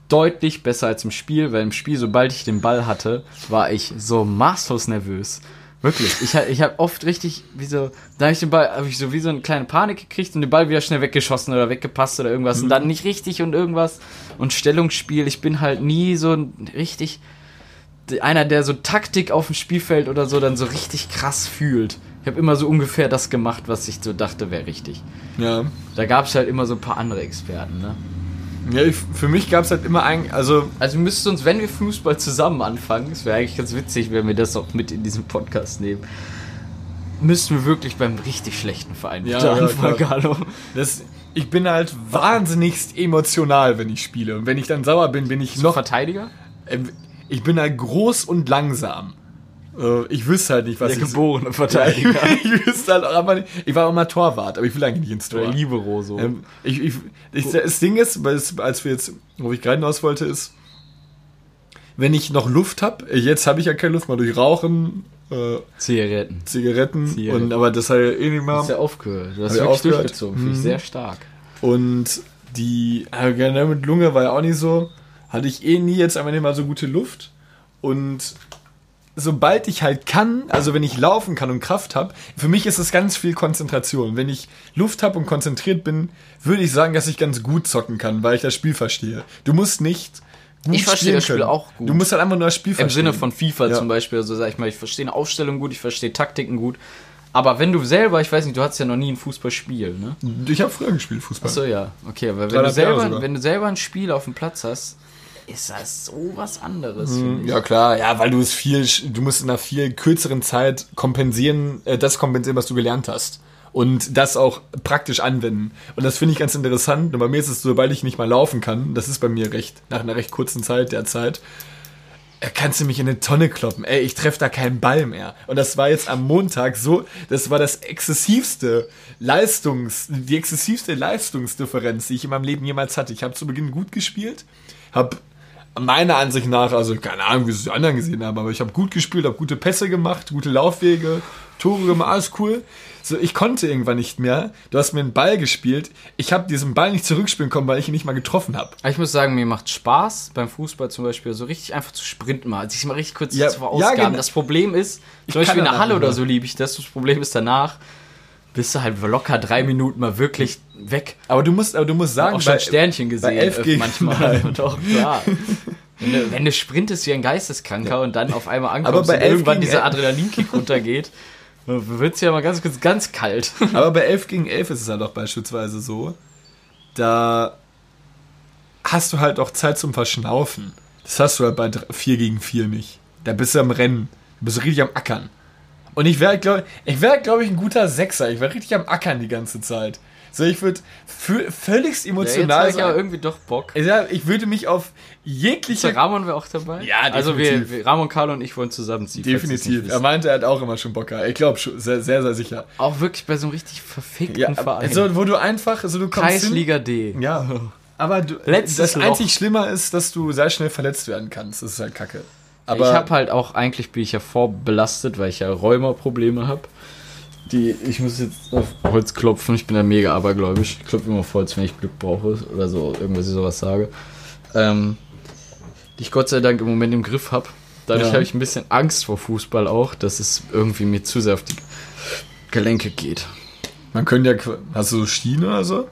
deutlich besser als im Spiel, weil im Spiel, sobald ich den Ball hatte, war ich so maßlos nervös. Wirklich. Ich, ich habe oft richtig, wie so, da habe ich den Ball, habe ich so wie so eine kleine Panik gekriegt und den Ball wieder schnell weggeschossen oder weggepasst oder irgendwas und dann nicht richtig und irgendwas. Und Stellungsspiel, ich bin halt nie so ein richtig einer, der so Taktik auf dem Spielfeld oder so dann so richtig krass fühlt. Ich habe immer so ungefähr das gemacht, was ich so dachte, wäre richtig. Ja. Da gab es halt immer so ein paar andere Experten, ne? Ja ich, für mich gab es halt immer ein, also Also wir müssten uns, wenn wir Fußball zusammen anfangen, das wäre eigentlich ganz witzig, wenn wir das auch mit in diesem Podcast nehmen, müssten wir wirklich beim richtig schlechten Verein Ja, ja, anfangen, das, ich bin halt wahnsinnigst emotional, wenn ich spiele. Und wenn ich dann sauer bin, bin ich noch Verteidiger? Ähm, Ich bin halt groß und langsam. Äh, Ich wüsste halt nicht, was Der ich... geborene Ja, Verteidiger. ich wüsste halt auch einfach nicht... Ich war auch mal Torwart, aber ich will eigentlich nicht ins Tor. Oder Libero so. Ähm, ich, ich, ich, das Ding ist, als wir jetzt, wo ich gerade hinaus wollte, ist, wenn ich noch Luft habe, jetzt habe ich ja keine Luft mal durch Rauchen, äh, Zigaretten. Zigaretten, Zigaretten. und aber das halt eh nicht mehr. Hast ja aufgehört. Du hast Hab ich wirklich aufgehört? durchgezogen. Finde ich Mhm. sehr stark. Und die, äh, generell mit Lunge war ja auch nicht so, hatte ich eh nie jetzt einfach nicht mal so gute Luft. Und sobald ich halt kann, also wenn ich laufen kann und Kraft habe, für mich ist es ganz viel Konzentration. Wenn ich Luft habe und konzentriert bin, würde ich sagen, dass ich ganz gut zocken kann, weil ich das Spiel verstehe. Du musst nicht gut Ich verstehe das Spiel können. auch gut. Du musst halt einfach nur das Spiel Im verstehen. Sinne von FIFA Ja. zum Beispiel, also sag ich mal, ich verstehe eine Aufstellung gut, ich verstehe Taktiken gut, Aber wenn du selber, ich weiß nicht, du hattest ja noch nie ein Fußballspiel, ne? Ich habe früher gespielt, Fußball. Achso, ja. Okay, aber wenn du, selber, wenn du selber ein Spiel auf dem Platz hast, ist das so was anderes, ich. Ja klar, ja, weil du es viel, du musst in einer viel kürzeren Zeit kompensieren, äh, das kompensieren, was du gelernt hast. Und das auch praktisch anwenden. Und das finde ich ganz interessant. Und bei mir ist es so, sobald ich nicht mal laufen kann, das ist bei mir recht, nach einer recht kurzen Zeit der Zeit, äh, kannst du mich in eine Tonne kloppen. Ey, ich treffe da keinen Ball mehr. Und das war jetzt am Montag so, das war das exzessivste Leistungs, die exzessivste Leistungsdifferenz, die ich in meinem Leben jemals hatte. Ich habe zu Beginn gut gespielt, habe meiner Ansicht nach, also keine Ahnung, wie es die anderen gesehen haben, aber ich habe gut gespielt, habe gute Pässe gemacht, gute Laufwege, Tore gemacht, alles cool. So, ich konnte irgendwann nicht mehr. Du hast mir einen Ball gespielt. Ich habe diesen Ball nicht zurückspielen können, weil ich ihn nicht mal getroffen habe. Ich muss sagen, mir macht Spaß beim Fußball zum Beispiel so richtig einfach zu sprinten mal, sich mal richtig kurz Ja, zu ja, verausgaben. genau. Das Problem ist, zum kann Beispiel in der Halle oder so liebe ich das. Das Problem ist danach, bist du halt locker drei Minuten mal wirklich weg. Aber du musst, aber du musst sagen, auch schon bei- Sternchen gesehen. bei elf gegen- manchmal. Nein. Doch, klar. Wenn du, wenn du sprintest wie ein Geisteskranker und dann auf einmal ankommst bei und elf irgendwann dieser Adrenalinkick runtergeht, wird es ja mal ganz kurz ganz kalt. Aber bei 11 gegen 11 ist es halt auch beispielsweise so, da hast du halt auch Zeit zum Verschnaufen. Das hast du halt bei 4 gegen 4 nicht. Da bist du am Rennen. Du bist richtig am Ackern. Und ich wäre, glaube ich, wäre, glaube ich, ein guter Sechser. Ich wäre richtig am Ackern die ganze Zeit. So, ich würde völligst Ja, jetzt emotional habe ich sein. irgendwie doch Bock. Ja, ich würde mich auf jegliche der Ramon wäre auch dabei? Ja, Also wir, definitiv. wir, Ramon, Carlo und ich wollen zusammenziehen. Definitiv. Er meinte, er hat auch immer schon Bock. gehabt. Ich glaube schon, sehr, sehr, sehr sicher. Auch wirklich bei so einem richtig verfickten Ja, Verein. also, wo du einfach, also du kommst Kreisliga D. Ja. Aber du, Letztes das Loch. einzig Schlimmer ist, dass du sehr schnell verletzt werden kannst. Das ist halt kacke. Aber ich habe halt auch, eigentlich bin ich ja vorbelastet, weil ich ja Rheuma-Probleme habe. Die, ich muss jetzt auf Holz klopfen, ich bin ja mega abergläubisch. Ich klopfe immer auf Holz, wenn ich Glück brauche oder so, irgendwas ich sowas sage. Ähm, die ich Gott sei Dank im Moment im Griff habe. Dadurch Ja. habe ich ein bisschen Angst vor Fußball auch, dass es irgendwie mir zu sehr auf die Gelenke geht. man könnte ja. Hast du Schiene oder so?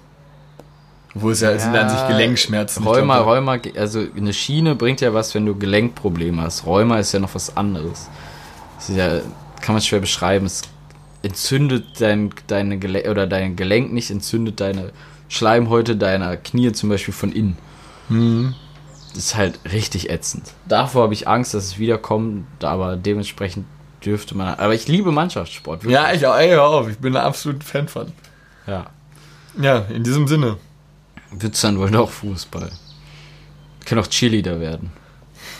Wo es ja, es sind an sich Gelenkschmerzen. Rheuma, glaub, Rheuma, also eine Schiene bringt ja was, wenn du Gelenkprobleme hast. Rheuma ist ja noch was anderes. Das ist ja, kann man schwer beschreiben. Es entzündet dein, deine Gelenk, oder dein Gelenk nicht, entzündet deine Schleimhäute deiner Knie zum Beispiel von innen. Mhm. Das ist halt richtig ätzend. Davor habe ich Angst, dass es wiederkommt, aber dementsprechend dürfte man. Aber ich liebe Mannschaftssport. wirklich. Ja, ich auch. Ey, hör auf. Ich bin ein absoluter Fan von. ja. Ja, in diesem Sinne. Wird's dann wohl doch Fußball. Kann auch Cheerleader werden.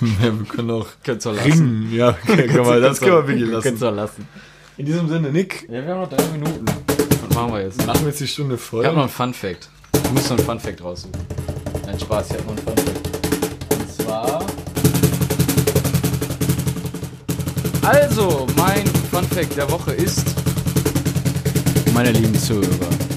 Ja, wir können auch Könnt's auch ringen. Ja, kann man, das können wir wirklich lassen. Könnt's auch lassen. In diesem Sinne, Nick, Ja, wir haben noch drei Minuten. Was machen wir jetzt? machen wir jetzt die Stunde voll. Ich habe noch einen Fun Fact. Ich muss noch einen Fun Fact raussuchen. Nein, Spaß, ich habe noch einen Fun Fact. Und zwar. Also, mein Fun Fact der Woche ist. Meine lieben Zuhörer.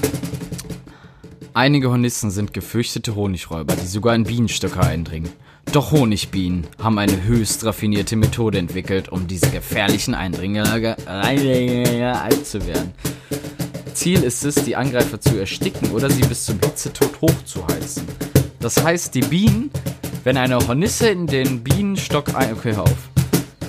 Einige Hornissen sind gefürchtete Honigräuber, die sogar in Bienenstöcke eindringen. Doch Honigbienen haben eine höchst raffinierte Methode entwickelt, um diese gefährlichen Eindringlinge einzuwehren. Ziel ist es, die Angreifer zu ersticken oder sie bis zum Hitzetod hochzuheizen. Das heißt, die Bienen, wenn eine Hornisse in den Bienenstock ein okay, hör auf.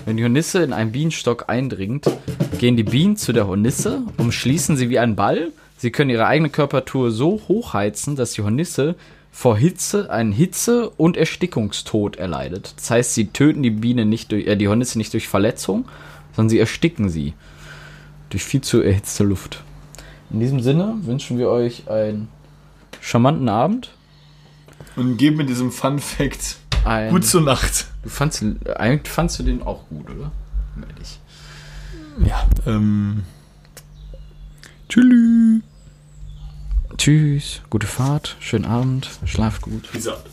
Wenn die Hornisse in einen Bienenstock eindringt, gehen die Bienen zu der Hornisse, umschließen sie wie ein Ball. Sie können ihre eigene Körpertour so hochheizen, dass die Hornisse vor Hitze einen Hitze- und Erstickungstod erleidet. Das heißt, sie töten die Biene nicht durch, äh, die Hornisse nicht durch Verletzung, sondern sie ersticken sie durch viel zu erhitzte Luft. In diesem Sinne wünschen wir euch einen charmanten Abend. Und geben mit diesem Fun Fact Ein, gut zur Nacht. du fandst, eigentlich fandst du den auch gut, oder? Ehrlich. Ja. Ähm. Tschüss. Tschüss, gute Fahrt, schönen Abend, schlaft gut. Peace out.